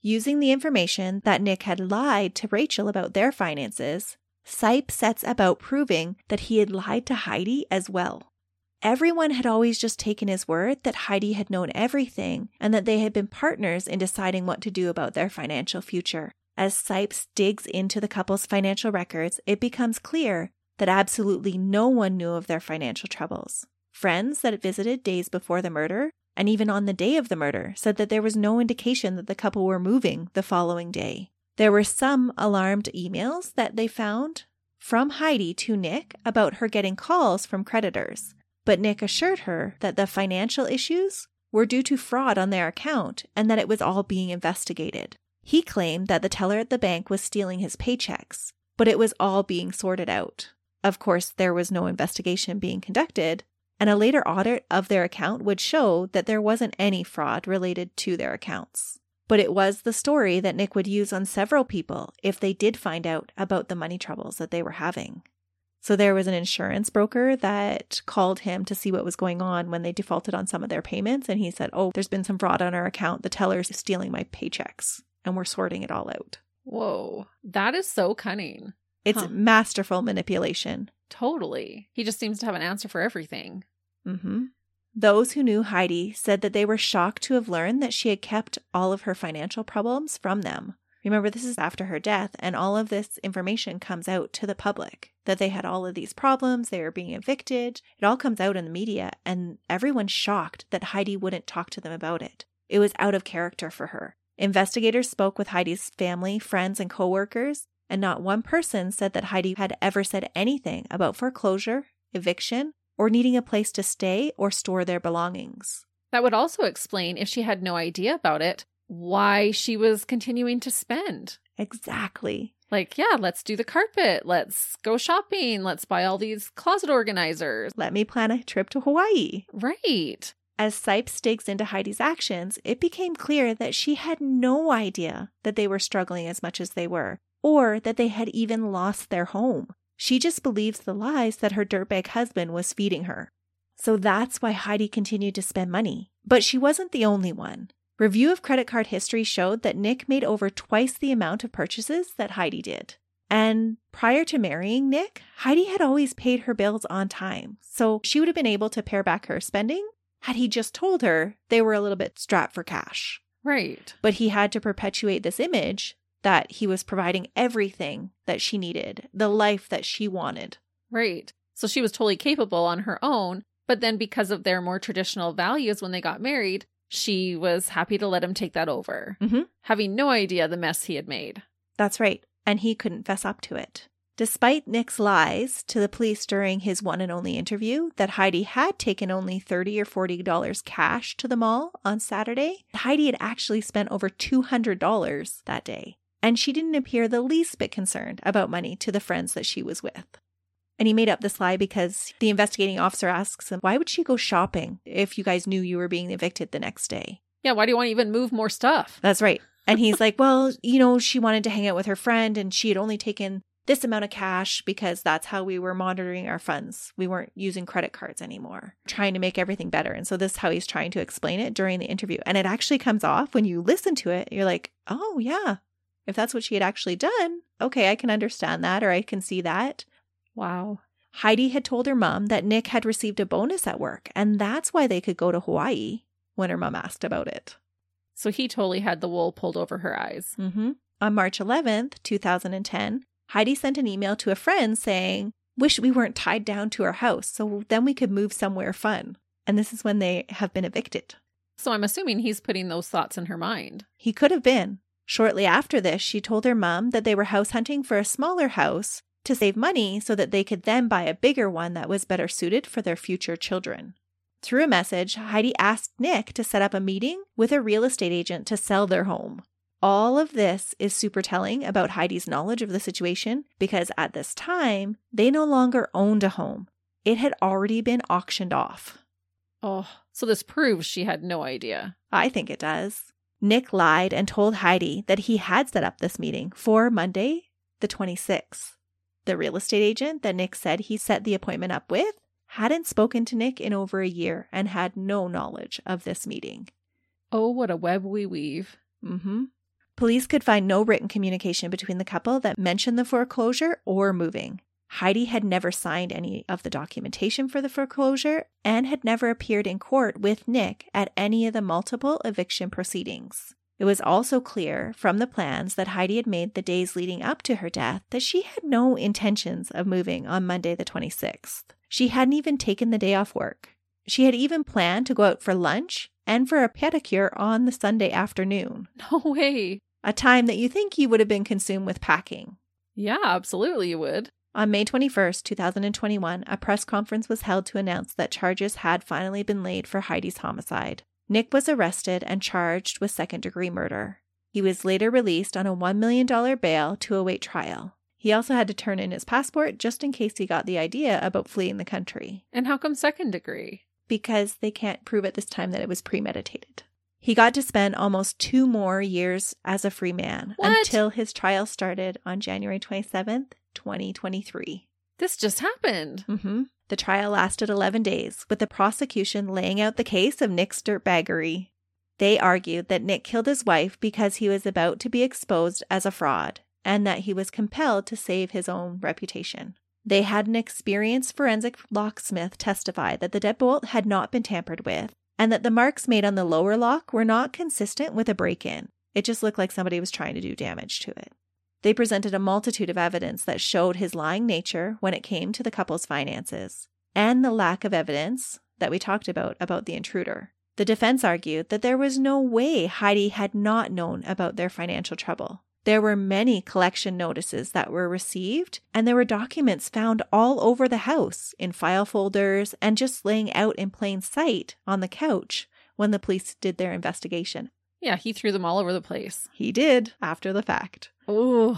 Using the information that Nick had lied to Rachel about their finances, Sipe sets about proving that he had lied to Heidi as well. Everyone had always just taken his word that Heidi had known everything and that they had been partners in deciding what to do about their financial future. As Sipes digs into the couple's financial records, it becomes clear that absolutely no one knew of their financial troubles. Friends that visited days before the murder, and even on the day of the murder, said that there was no indication that the couple were moving the following day. There were some alarmed emails that they found from Heidi to Nick about her getting calls from creditors. But Nick assured her that the financial issues were due to fraud on their account and that it was all being investigated. He claimed that the teller at the bank was stealing his paychecks, but it was all being sorted out. Of course, there was no investigation being conducted, and a later audit of their account would show that there wasn't any fraud related to their accounts. But it was the story that Nick would use on several people if they did find out about the money troubles that they were having. So there was an insurance broker that called him to see what was going on when they defaulted on some of their payments. And he said, Oh, there's been some fraud on our account. The teller's stealing my paychecks and we're sorting it all out. Whoa. That is so cunning. It's Huh. masterful manipulation. Totally. He just seems to have an answer for everything. Mm-hmm. Those who knew Heidi said that they were shocked to have learned that she had kept all of her financial problems from them. Remember, this is after her death, and all of this information comes out to the public that they had all of these problems, they were being evicted. It all comes out in the media, and everyone's shocked that Heidi wouldn't talk to them about it. It was out of character for her. Investigators spoke with Heidi's family, friends, and coworkers, and not one person said that Heidi had ever said anything about foreclosure, eviction, or needing a place to stay or store their belongings. That would also explain, if she had no idea about it, why she was continuing to spend. Exactly. Like, yeah, let's do the carpet. Let's go shopping. Let's buy all these closet organizers. Let me plan a trip to Hawaii. Right. As Sipes digs into Heidi's actions, it became clear that she had no idea that they were struggling as much as they were, or that they had even lost their home. She just believes the lies that her dirtbag husband was feeding her. So that's why Heidi continued to spend money. But she wasn't the only one. Review of credit card history showed that Nick made over twice the amount of purchases that Heidi did. And prior to marrying Nick, Heidi had always paid her bills on time. So she would have been able to pare back her spending had he just told her they were a little bit strapped for cash. Right. But he had to perpetuate this image that he was providing everything that she needed, the life that she wanted. Right. So she was totally capable on her own. But then, because of their more traditional values when they got married, she was happy to let him take that over, Mhm. having no idea the mess he had made. That's right. And he couldn't fess up to it. Despite Nick's lies to the police during his one and only interview that Heidi had taken only 30 or $40 cash to the mall on Saturday, Heidi had actually spent over $200 that day. And she didn't appear the least bit concerned about money to the friends that she was with. And he made up this lie because the investigating officer asks him, Why would she go shopping if you guys knew you were being evicted the next day? Yeah. Why do you want to even move more stuff? That's right. And he's like, well, you know, she wanted to hang out with her friend and she had only taken this amount of cash because that's how we were monitoring our funds. We weren't using credit cards anymore, trying to make everything better. And so this is how he's trying to explain it during the interview. And it actually comes off when you listen to it. You're like, oh, yeah. If that's what she had actually done, okay, I can understand that or I can see that. Wow. Heidi had told her mom that Nick had received a bonus at work, and that's why they could go to Hawaii when her mom asked about it. So he totally had the wool pulled over her eyes. Mm-hmm. On March 11th, 2010, Heidi sent an email to a friend saying, Wish we weren't tied down to our house so then we could move somewhere fun. And this is when they have been evicted. So I'm assuming he's putting those thoughts in her mind. He could have been. Shortly after this, she told her mom that they were house hunting for a smaller house to save money so that they could then buy a bigger one that was better suited for their future children. Through a message, Heidi asked Nick to set up a meeting with a real estate agent to sell their home. All of this is super telling about Heidi's knowledge of the situation because at this time, they no longer owned a home. It had already been auctioned off. Oh, so this proves she had no idea. I think it does. Nick lied and told Heidi that he had set up this meeting for Monday, the 26th. The real estate agent that Nick said he set the appointment up with hadn't spoken to Nick in over a year and had no knowledge of this meeting. Oh, what a web we weave. Mm-hmm. Police could find no written communication between the couple that mentioned the foreclosure or moving. Heidi had never signed any of the documentation for the foreclosure and had never appeared in court with Nick at any of the multiple eviction proceedings. It was also clear from the plans that Heidi had made the days leading up to her death that she had no intentions of moving on Monday, the 26th. She hadn't even taken the day off work. She had even planned to go out for lunch and for a pedicure on the Sunday afternoon. No way. A time that you think you would have been consumed with packing. Yeah, absolutely you would. On May 21, 2021, a press conference was held to announce that charges had finally been laid for Heidi's homicide. Nick was arrested and charged with second degree murder. He was later released on a $1 million bail to await trial. He also had to turn in his passport just in case he got the idea about fleeing the country. And how come second degree? Because they can't prove at this time that it was premeditated. He got to spend almost two more years as a free man What? until his trial started on January 27th, 2023. This just happened. hmm The trial lasted 11 days, with the prosecution laying out the case of Nick's dirtbaggery. They argued that Nick killed his wife because he was about to be exposed as a fraud and that he was compelled to save his own reputation. They had an experienced forensic locksmith testify that the deadbolt had not been tampered with and that the marks made on the lower lock were not consistent with a break in. It just looked like somebody was trying to do damage to it. They presented a multitude of evidence that showed his lying nature when it came to the couple's finances and the lack of evidence that we talked about about the intruder. The defense argued that there was no way Heidi had not known about their financial trouble. There were many collection notices that were received, and there were documents found all over the house in file folders and just laying out in plain sight on the couch when the police did their investigation. Yeah, he threw them all over the place. He did after the fact. Ooh.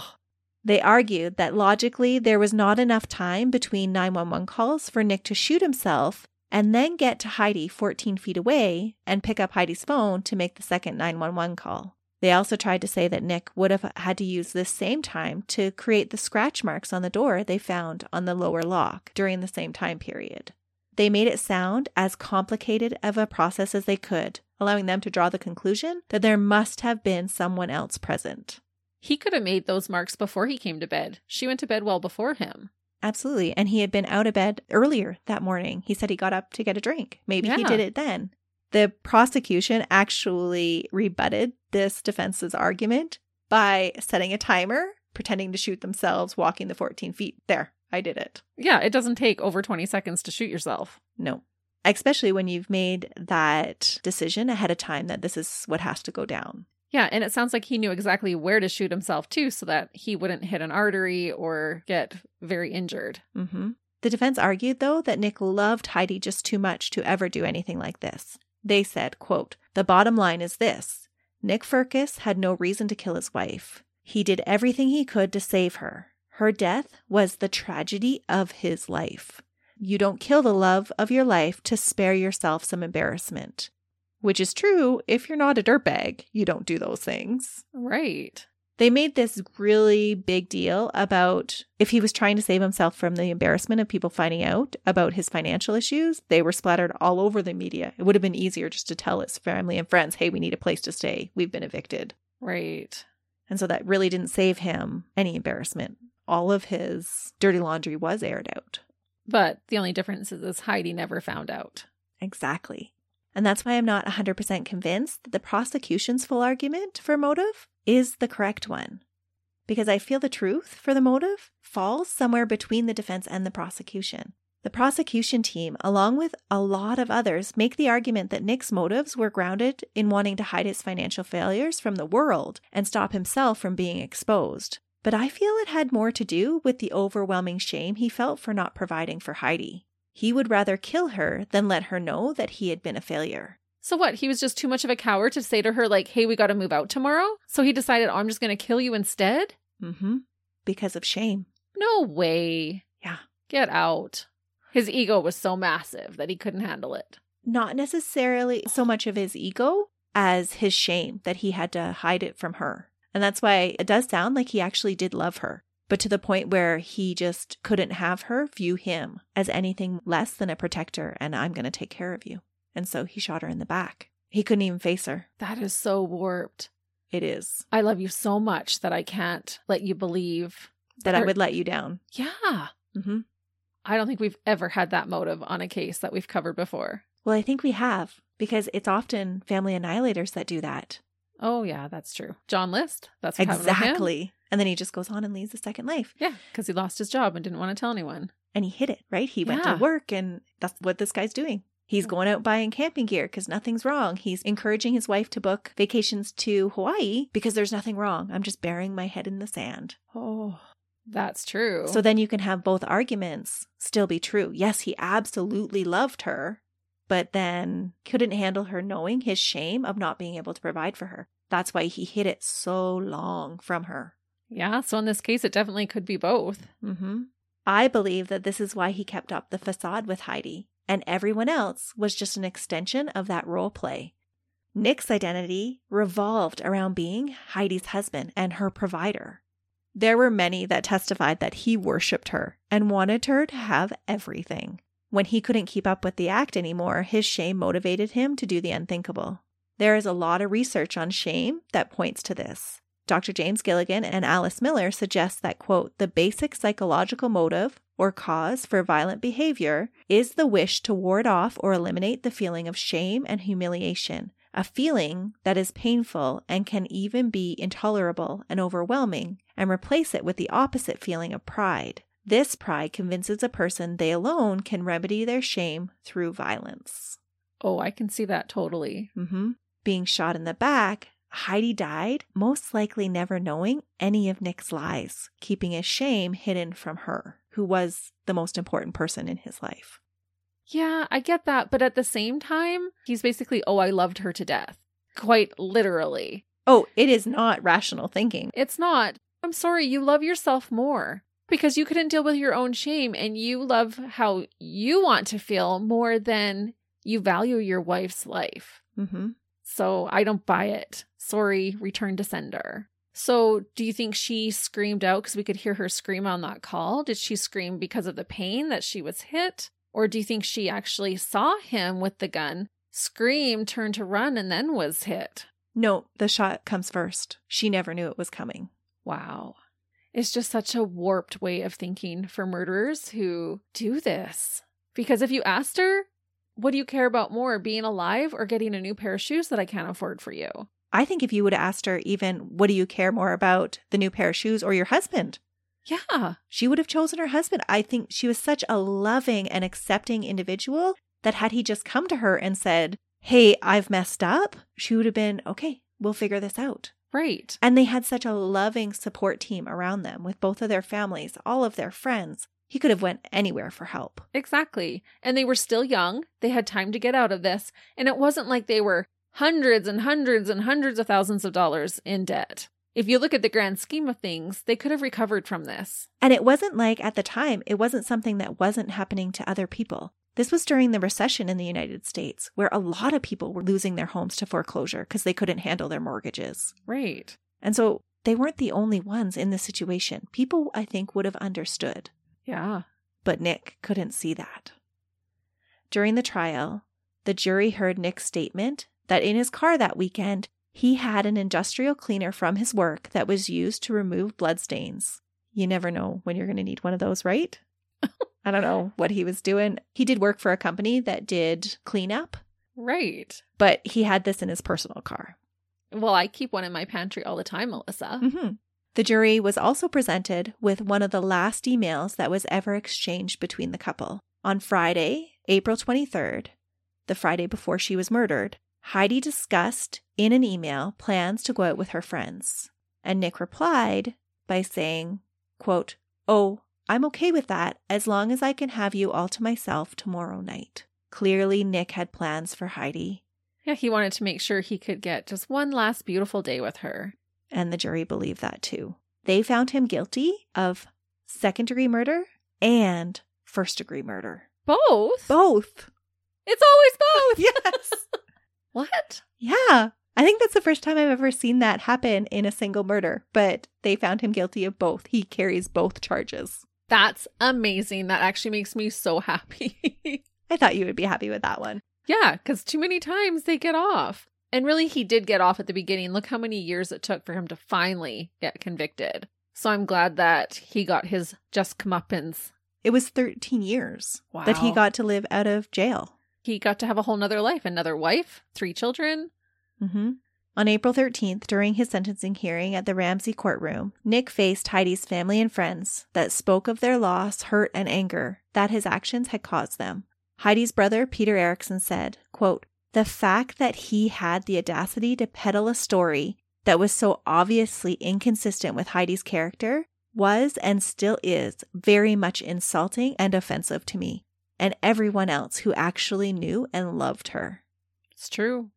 They argued that logically there was not enough time between 911 calls for Nick to shoot himself and then get to Heidi 14 feet away and pick up Heidi's phone to make the second 911 call. They also tried to say that Nick would have had to use this same time to create the scratch marks on the door they found on the lower lock during the same time period. They made it sound as complicated of a process as they could, allowing them to draw the conclusion that there must have been someone else present. He could have made those marks before he came to bed. She went to bed well before him. Absolutely. And he had been out of bed earlier that morning. He said he got up to get a drink. Maybe he did it then. The prosecution actually rebutted this defense's argument by setting a timer, pretending to shoot themselves, walking the 14 feet. There, I did it. Yeah, it doesn't take over 20 seconds to shoot yourself. No. Especially when you've made that decision ahead of time that this is what has to go down. Yeah, and it sounds like he knew exactly where to shoot himself too so that he wouldn't hit an artery or get very injured. hmm The defense argued, though, that Nick loved Heidi just too much to ever do anything like this. They said, quote, The bottom line is this Nick Firkus had no reason to kill his wife. He did everything he could to save her. Her death was the tragedy of his life. You don't kill the love of your life to spare yourself some embarrassment. Which is true if you're not a dirtbag. You don't do those things. Right. They made this really big deal about if he was trying to save himself from the embarrassment of people finding out about his financial issues. They were splattered all over the media. It would have been easier just to tell his family and friends, hey, we need a place to stay. We've been evicted. Right. And so that really didn't save him any embarrassment. All of his dirty laundry was aired out. But the only difference is, Heidi never found out. Exactly. And that's why I'm not 100% convinced that the prosecution's full argument for motive is the correct one. Because I feel the truth for the motive falls somewhere between the defense and the prosecution. The prosecution team, along with a lot of others, make the argument that Nick's motives were grounded in wanting to hide his financial failures from the world and stop himself from being exposed. But I feel it had more to do with the overwhelming shame he felt for not providing for Heidi. He would rather kill her than let her know that he had been a failure. So what? He was just too much of a coward to say to her, like, hey, we got to move out tomorrow? So he decided, oh, I'm just going to kill you instead? Mm hmm. Because of shame. No way. Yeah. Get out. His ego was so massive that he couldn't handle it. Not necessarily so much of his ego as his shame that he had to hide it from her. And that's why it does sound like he actually did love her, but to the point where he just couldn't have her view him as anything less than a protector and I'm going to take care of you. And so he shot her in the back. He couldn't even face her. That is so warped. It is. I love you so much that I can't let you believe That I would let you down. Yeah. Mm-hmm. I don't think we've ever had that motive on a case that we've covered before. Well, I think we have because it's often family annihilators that do that. Oh, yeah, that's true. John List. That's what happened with him. Exactly. And then he just goes on and leads a second life. Yeah, because he lost his job and didn't want to tell anyone. And he hid it, right? He went Yeah. to work and that's what this guy's doing. He's going out buying camping gear because nothing's wrong. He's encouraging his wife to book vacations to Hawaii because there's nothing wrong. I'm just burying my head in the sand. Oh, that's true. So then you can have both arguments still be true. Yes, he absolutely loved her, but then couldn't handle her knowing his shame of not being able to provide for her. That's why he hid it so long from her. Yeah, so in this case, it definitely could be both. hmm I believe that this is why he kept up the facade with Heidi, and everyone else was just an extension of that role play. Nick's identity revolved around being Heidi's husband and her provider. There were many that testified that he worshiped her and wanted her to have everything. When he couldn't keep up with the act anymore, his shame motivated him to do the unthinkable. There is a lot of research on shame that points to this. Dr. James Gilligan and Alice Miller suggest that, quote, the basic psychological motive or cause for violent behavior is the wish to ward off or eliminate the feeling of shame and humiliation, a feeling that is painful and can even be intolerable and overwhelming, and replace it with the opposite feeling of pride. This pride convinces a person they alone can remedy their shame through violence. Oh, I can see that totally. Mm-hmm. Being shot in the back, Heidi died, most likely never knowing any of Nick's lies, keeping his shame hidden from her, who was the most important person in his life. Yeah, I get that. But at the same time, he's basically, oh, I loved her to death. Quite literally. Oh, it is not rational thinking. It's not. I'm sorry, you love yourself more because you couldn't deal with your own shame and you love how you want to feel more than you value your wife's life. Mm-hmm. So I don't buy it. Sorry, return to sender. So do you think she screamed out because we could hear her scream on that call? Did she scream because of the pain that she was hit? Or do you think she actually saw him with the gun, scream, turned to run, and then was hit? No, the shot comes first. She never knew it was coming. Wow. It's just such a warped way of thinking for murderers who do this. Because if you asked her, what do you care about more, being alive or getting a new pair of shoes that I can't afford for you? I think if you would have asked her, even, what do you care more about, the new pair of shoes or your husband? Yeah. She would have chosen her husband. I think she was such a loving and accepting individual that had he just come to her and said, Hey, I've messed up, she would have been, Okay, we'll figure this out. Right. And they had such a loving support team around them with both of their families, all of their friends. He could have went anywhere for help. Exactly. And they were still young. They had time to get out of this. And it wasn't like they were hundreds and hundreds and hundreds of thousands of dollars in debt. If you look at the grand scheme of things, they could have recovered from this. And it wasn't like at the time, it wasn't something that wasn't happening to other people. This was during the recession in the United States, where a lot of people were losing their homes to foreclosure because they couldn't handle their mortgages. Right. And so they weren't the only ones in this situation. People, I think, would have understood, Yeah. but Nick couldn't see that. During the trial, the jury heard Nick's statement that in his car that weekend, he had an industrial cleaner from his work that was used to remove bloodstains. You never know when you're going to need one of those, right? I don't know what he was doing. He did work for a company that did cleanup. Right. but he had this in his personal car. Well, I keep one in my pantry all the time, Melissa. hmm The jury was also presented with one of the last emails that was ever exchanged between the couple. On Friday, April 23rd, the Friday before she was murdered, Heidi discussed in an email plans to go out with her friends. And Nick replied by saying, quote, Oh, I'm okay with that as long as I can have you all to myself tomorrow night. Clearly, Nick had plans for Heidi, Yeah, he wanted to make sure he could get just one last beautiful day with her. And the jury believed that too. They found him guilty of second degree murder and first degree murder. Both? Both. It's always both. Yes. What? yeah. I think that's the first time I've ever seen that happen in a single murder, but they found him guilty of both. He carries both charges. That's amazing. That actually makes me so happy. I thought you would be happy with that one. yeah, because too many times they get off. And really, he did get off at the beginning. Look how many years it took for him to finally get convicted. So I'm glad that he got his just comeuppance. It was 13 years that he got to live out of jail. He got to have a whole nother life, another wife, three children. Mm-hmm. On April 13th, during his sentencing hearing at the Ramsey courtroom, Nick faced Heidi's family and friends that spoke of their loss, hurt, and anger that his actions had caused them. Heidi's brother, Peter Erickson, said, quote, The fact that he had the audacity to peddle a story that was so obviously inconsistent with Heidi's character was and still is very much insulting and offensive to me and everyone else who actually knew and loved her It's true.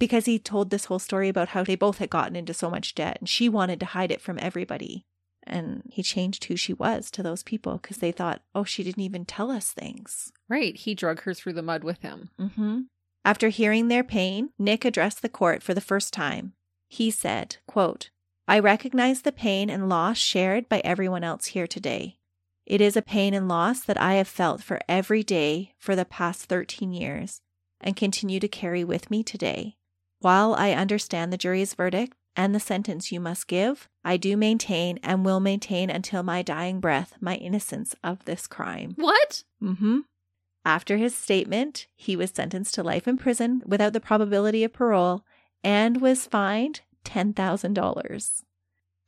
because he told this whole story about how they both had gotten into so much debt and she wanted to hide it from everybody. And he changed who she was to those people because they thought, oh, she didn't even tell us things. Right. He drug her through the mud with him. Mm-hmm. After hearing their pain, Nick addressed the court for the first time. He said, quote, I recognize the pain and loss shared by everyone else here today. It is a pain and loss that I have felt for every day for the past 13 years and continue to carry with me today. While I understand the jury's verdict and the sentence you must give, I do maintain and will maintain until my dying breath my innocence of this crime. What? Mm-hmm. After his statement, he was sentenced to life in prison without the probability of parole and was fined $10,000.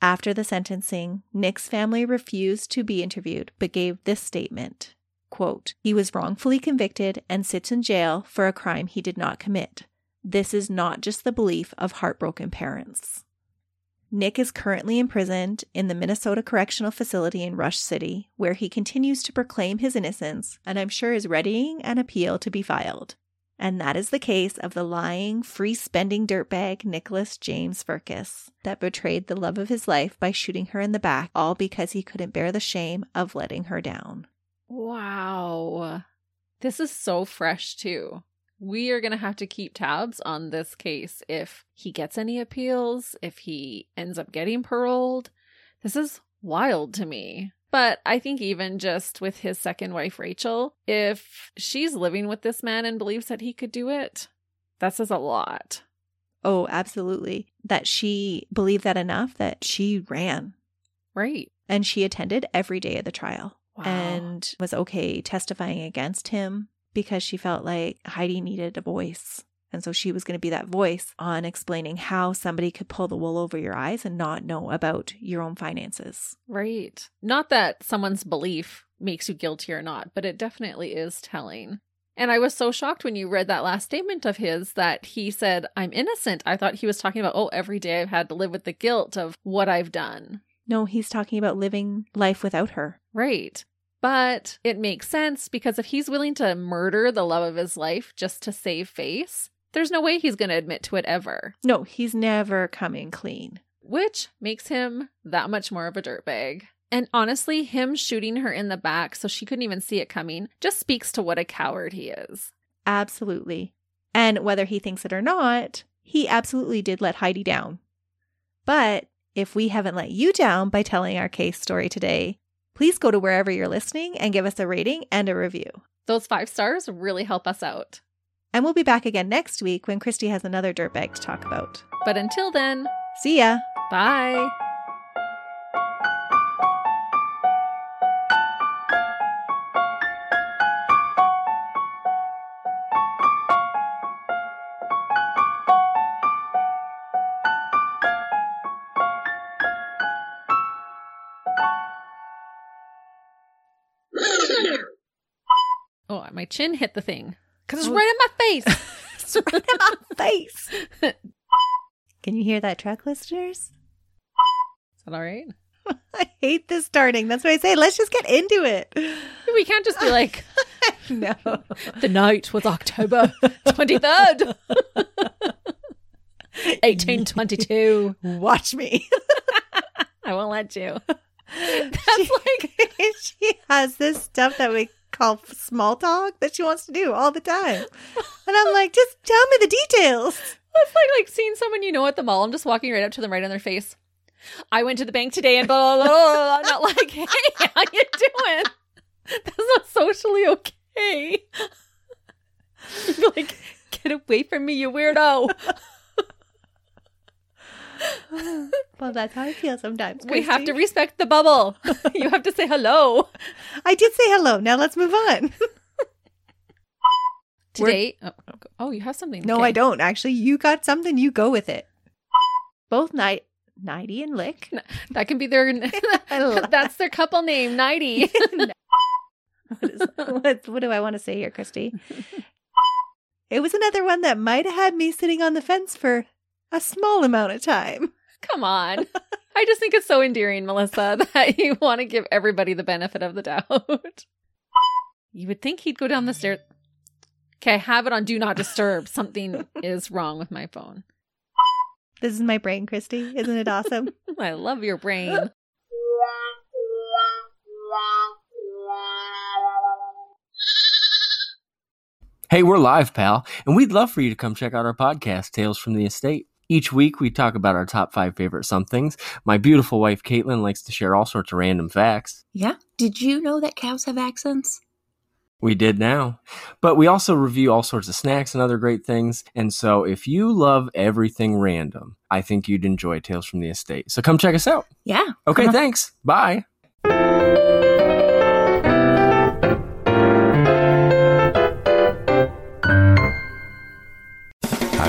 After the sentencing, Nick's family refused to be interviewed but gave this statement quote, He was wrongfully convicted and sits in jail for a crime he did not commit. This is not just the belief of heartbroken parents. Nick is currently imprisoned in the Minnesota Correctional Facility in Rush City, where he continues to proclaim his innocence and I'm sure is readying an appeal to be filed. And that is the case of the lying, free spending dirtbag Nicholas James Firkus that betrayed the love of his life by shooting her in the back, all because he couldn't bear the shame of letting her down. Wow. This is so fresh, too. We are going to have to keep tabs on this case if he gets any appeals, if he ends up getting paroled. This is wild to me. But I think even just with his second wife, Rachel, if she's living with this man and believes that he could do it, that says a lot. Oh, absolutely. That she believed that enough that she ran Right. and she attended every day of the trial. Wow. and was okay testifying against him because she felt like Heidi needed a voice. And so she was going to be that voice on explaining how somebody could pull the wool over your eyes and not know about your own finances. Right. Not that someone's belief makes you guilty or not, but it definitely is telling. And I was so shocked when you read that last statement of his that he said, I'm innocent. I thought he was talking about, oh, every day I've had to live with the guilt of what I've done. No, he's talking about living life without her. Right. But it makes sense because if he's willing to murder the love of his life just to save face, there's no way he's going to admit to it ever, No, he's never coming clean. which makes him that much more of a dirtbag. And honestly, him shooting her in the back so she couldn't even see it coming just speaks to what a coward he is. Absolutely. And whether he thinks it or not, he absolutely did let Heidi down. But if we haven't let you down by telling our case story today, please go to wherever you're listening and give us a rating and a review. Those five stars really help us out. And we'll be back again next week when Christy has another dirtbag to talk about. But until then, See ya! bye. Chin hit the thing because it's right in my face. It's right in my face. Can you hear that truck, listeners? Is that all right? I hate this starting. That's what I say. Let's just get into it. We can't just be like, No. the night was October 23rd, 1822. Watch me. I won't let you. That's like- she has this stuff that we call small talk that she wants to do all the time. And I'm like, just tell me the details. It's like like seeing someone you know at the mall. I'm just walking right up to them, right on their face. I went to the bank today and blah blah blah. blah. Not like, hey, how you doing? That's not socially okay. You'd like, get away from me, you weirdo. Well, that's how I feel sometimes. We have to respect the bubble. You have to say hello. I did say hello. Now let's move on. Today, oh, oh, oh, you have something. No, Okay. I don't. Actually, you got something. You go with it. Both night, Nighty and Lick. That can be their. That's their couple name, Nighty. what, is, what, what do I want to say here, Christy? It was another one that might have had me sitting on the fence for a small amount of time. Come on. I just think it's so endearing, Melissa, that you want to give everybody the benefit of the doubt. You would think he'd go down the stairs. Okay, I have it on Do Not Disturb. Something is wrong with my phone. This is my brain, Christy. Isn't it awesome? I love your brain. Hey, we're live, pal, and we'd love for you to come check out our podcast, Tales from the Estate. Each week, we talk about our top five favorite somethings. My beautiful wife, Caitlin, likes to share all sorts of random facts. Yeah. Did you know that cows have accents? We did now. But we also review all sorts of snacks and other great things. And so, if you love everything random, I think you'd enjoy Tales from the Estate. So, come check us out. Yeah. Okay, thanks. Bye.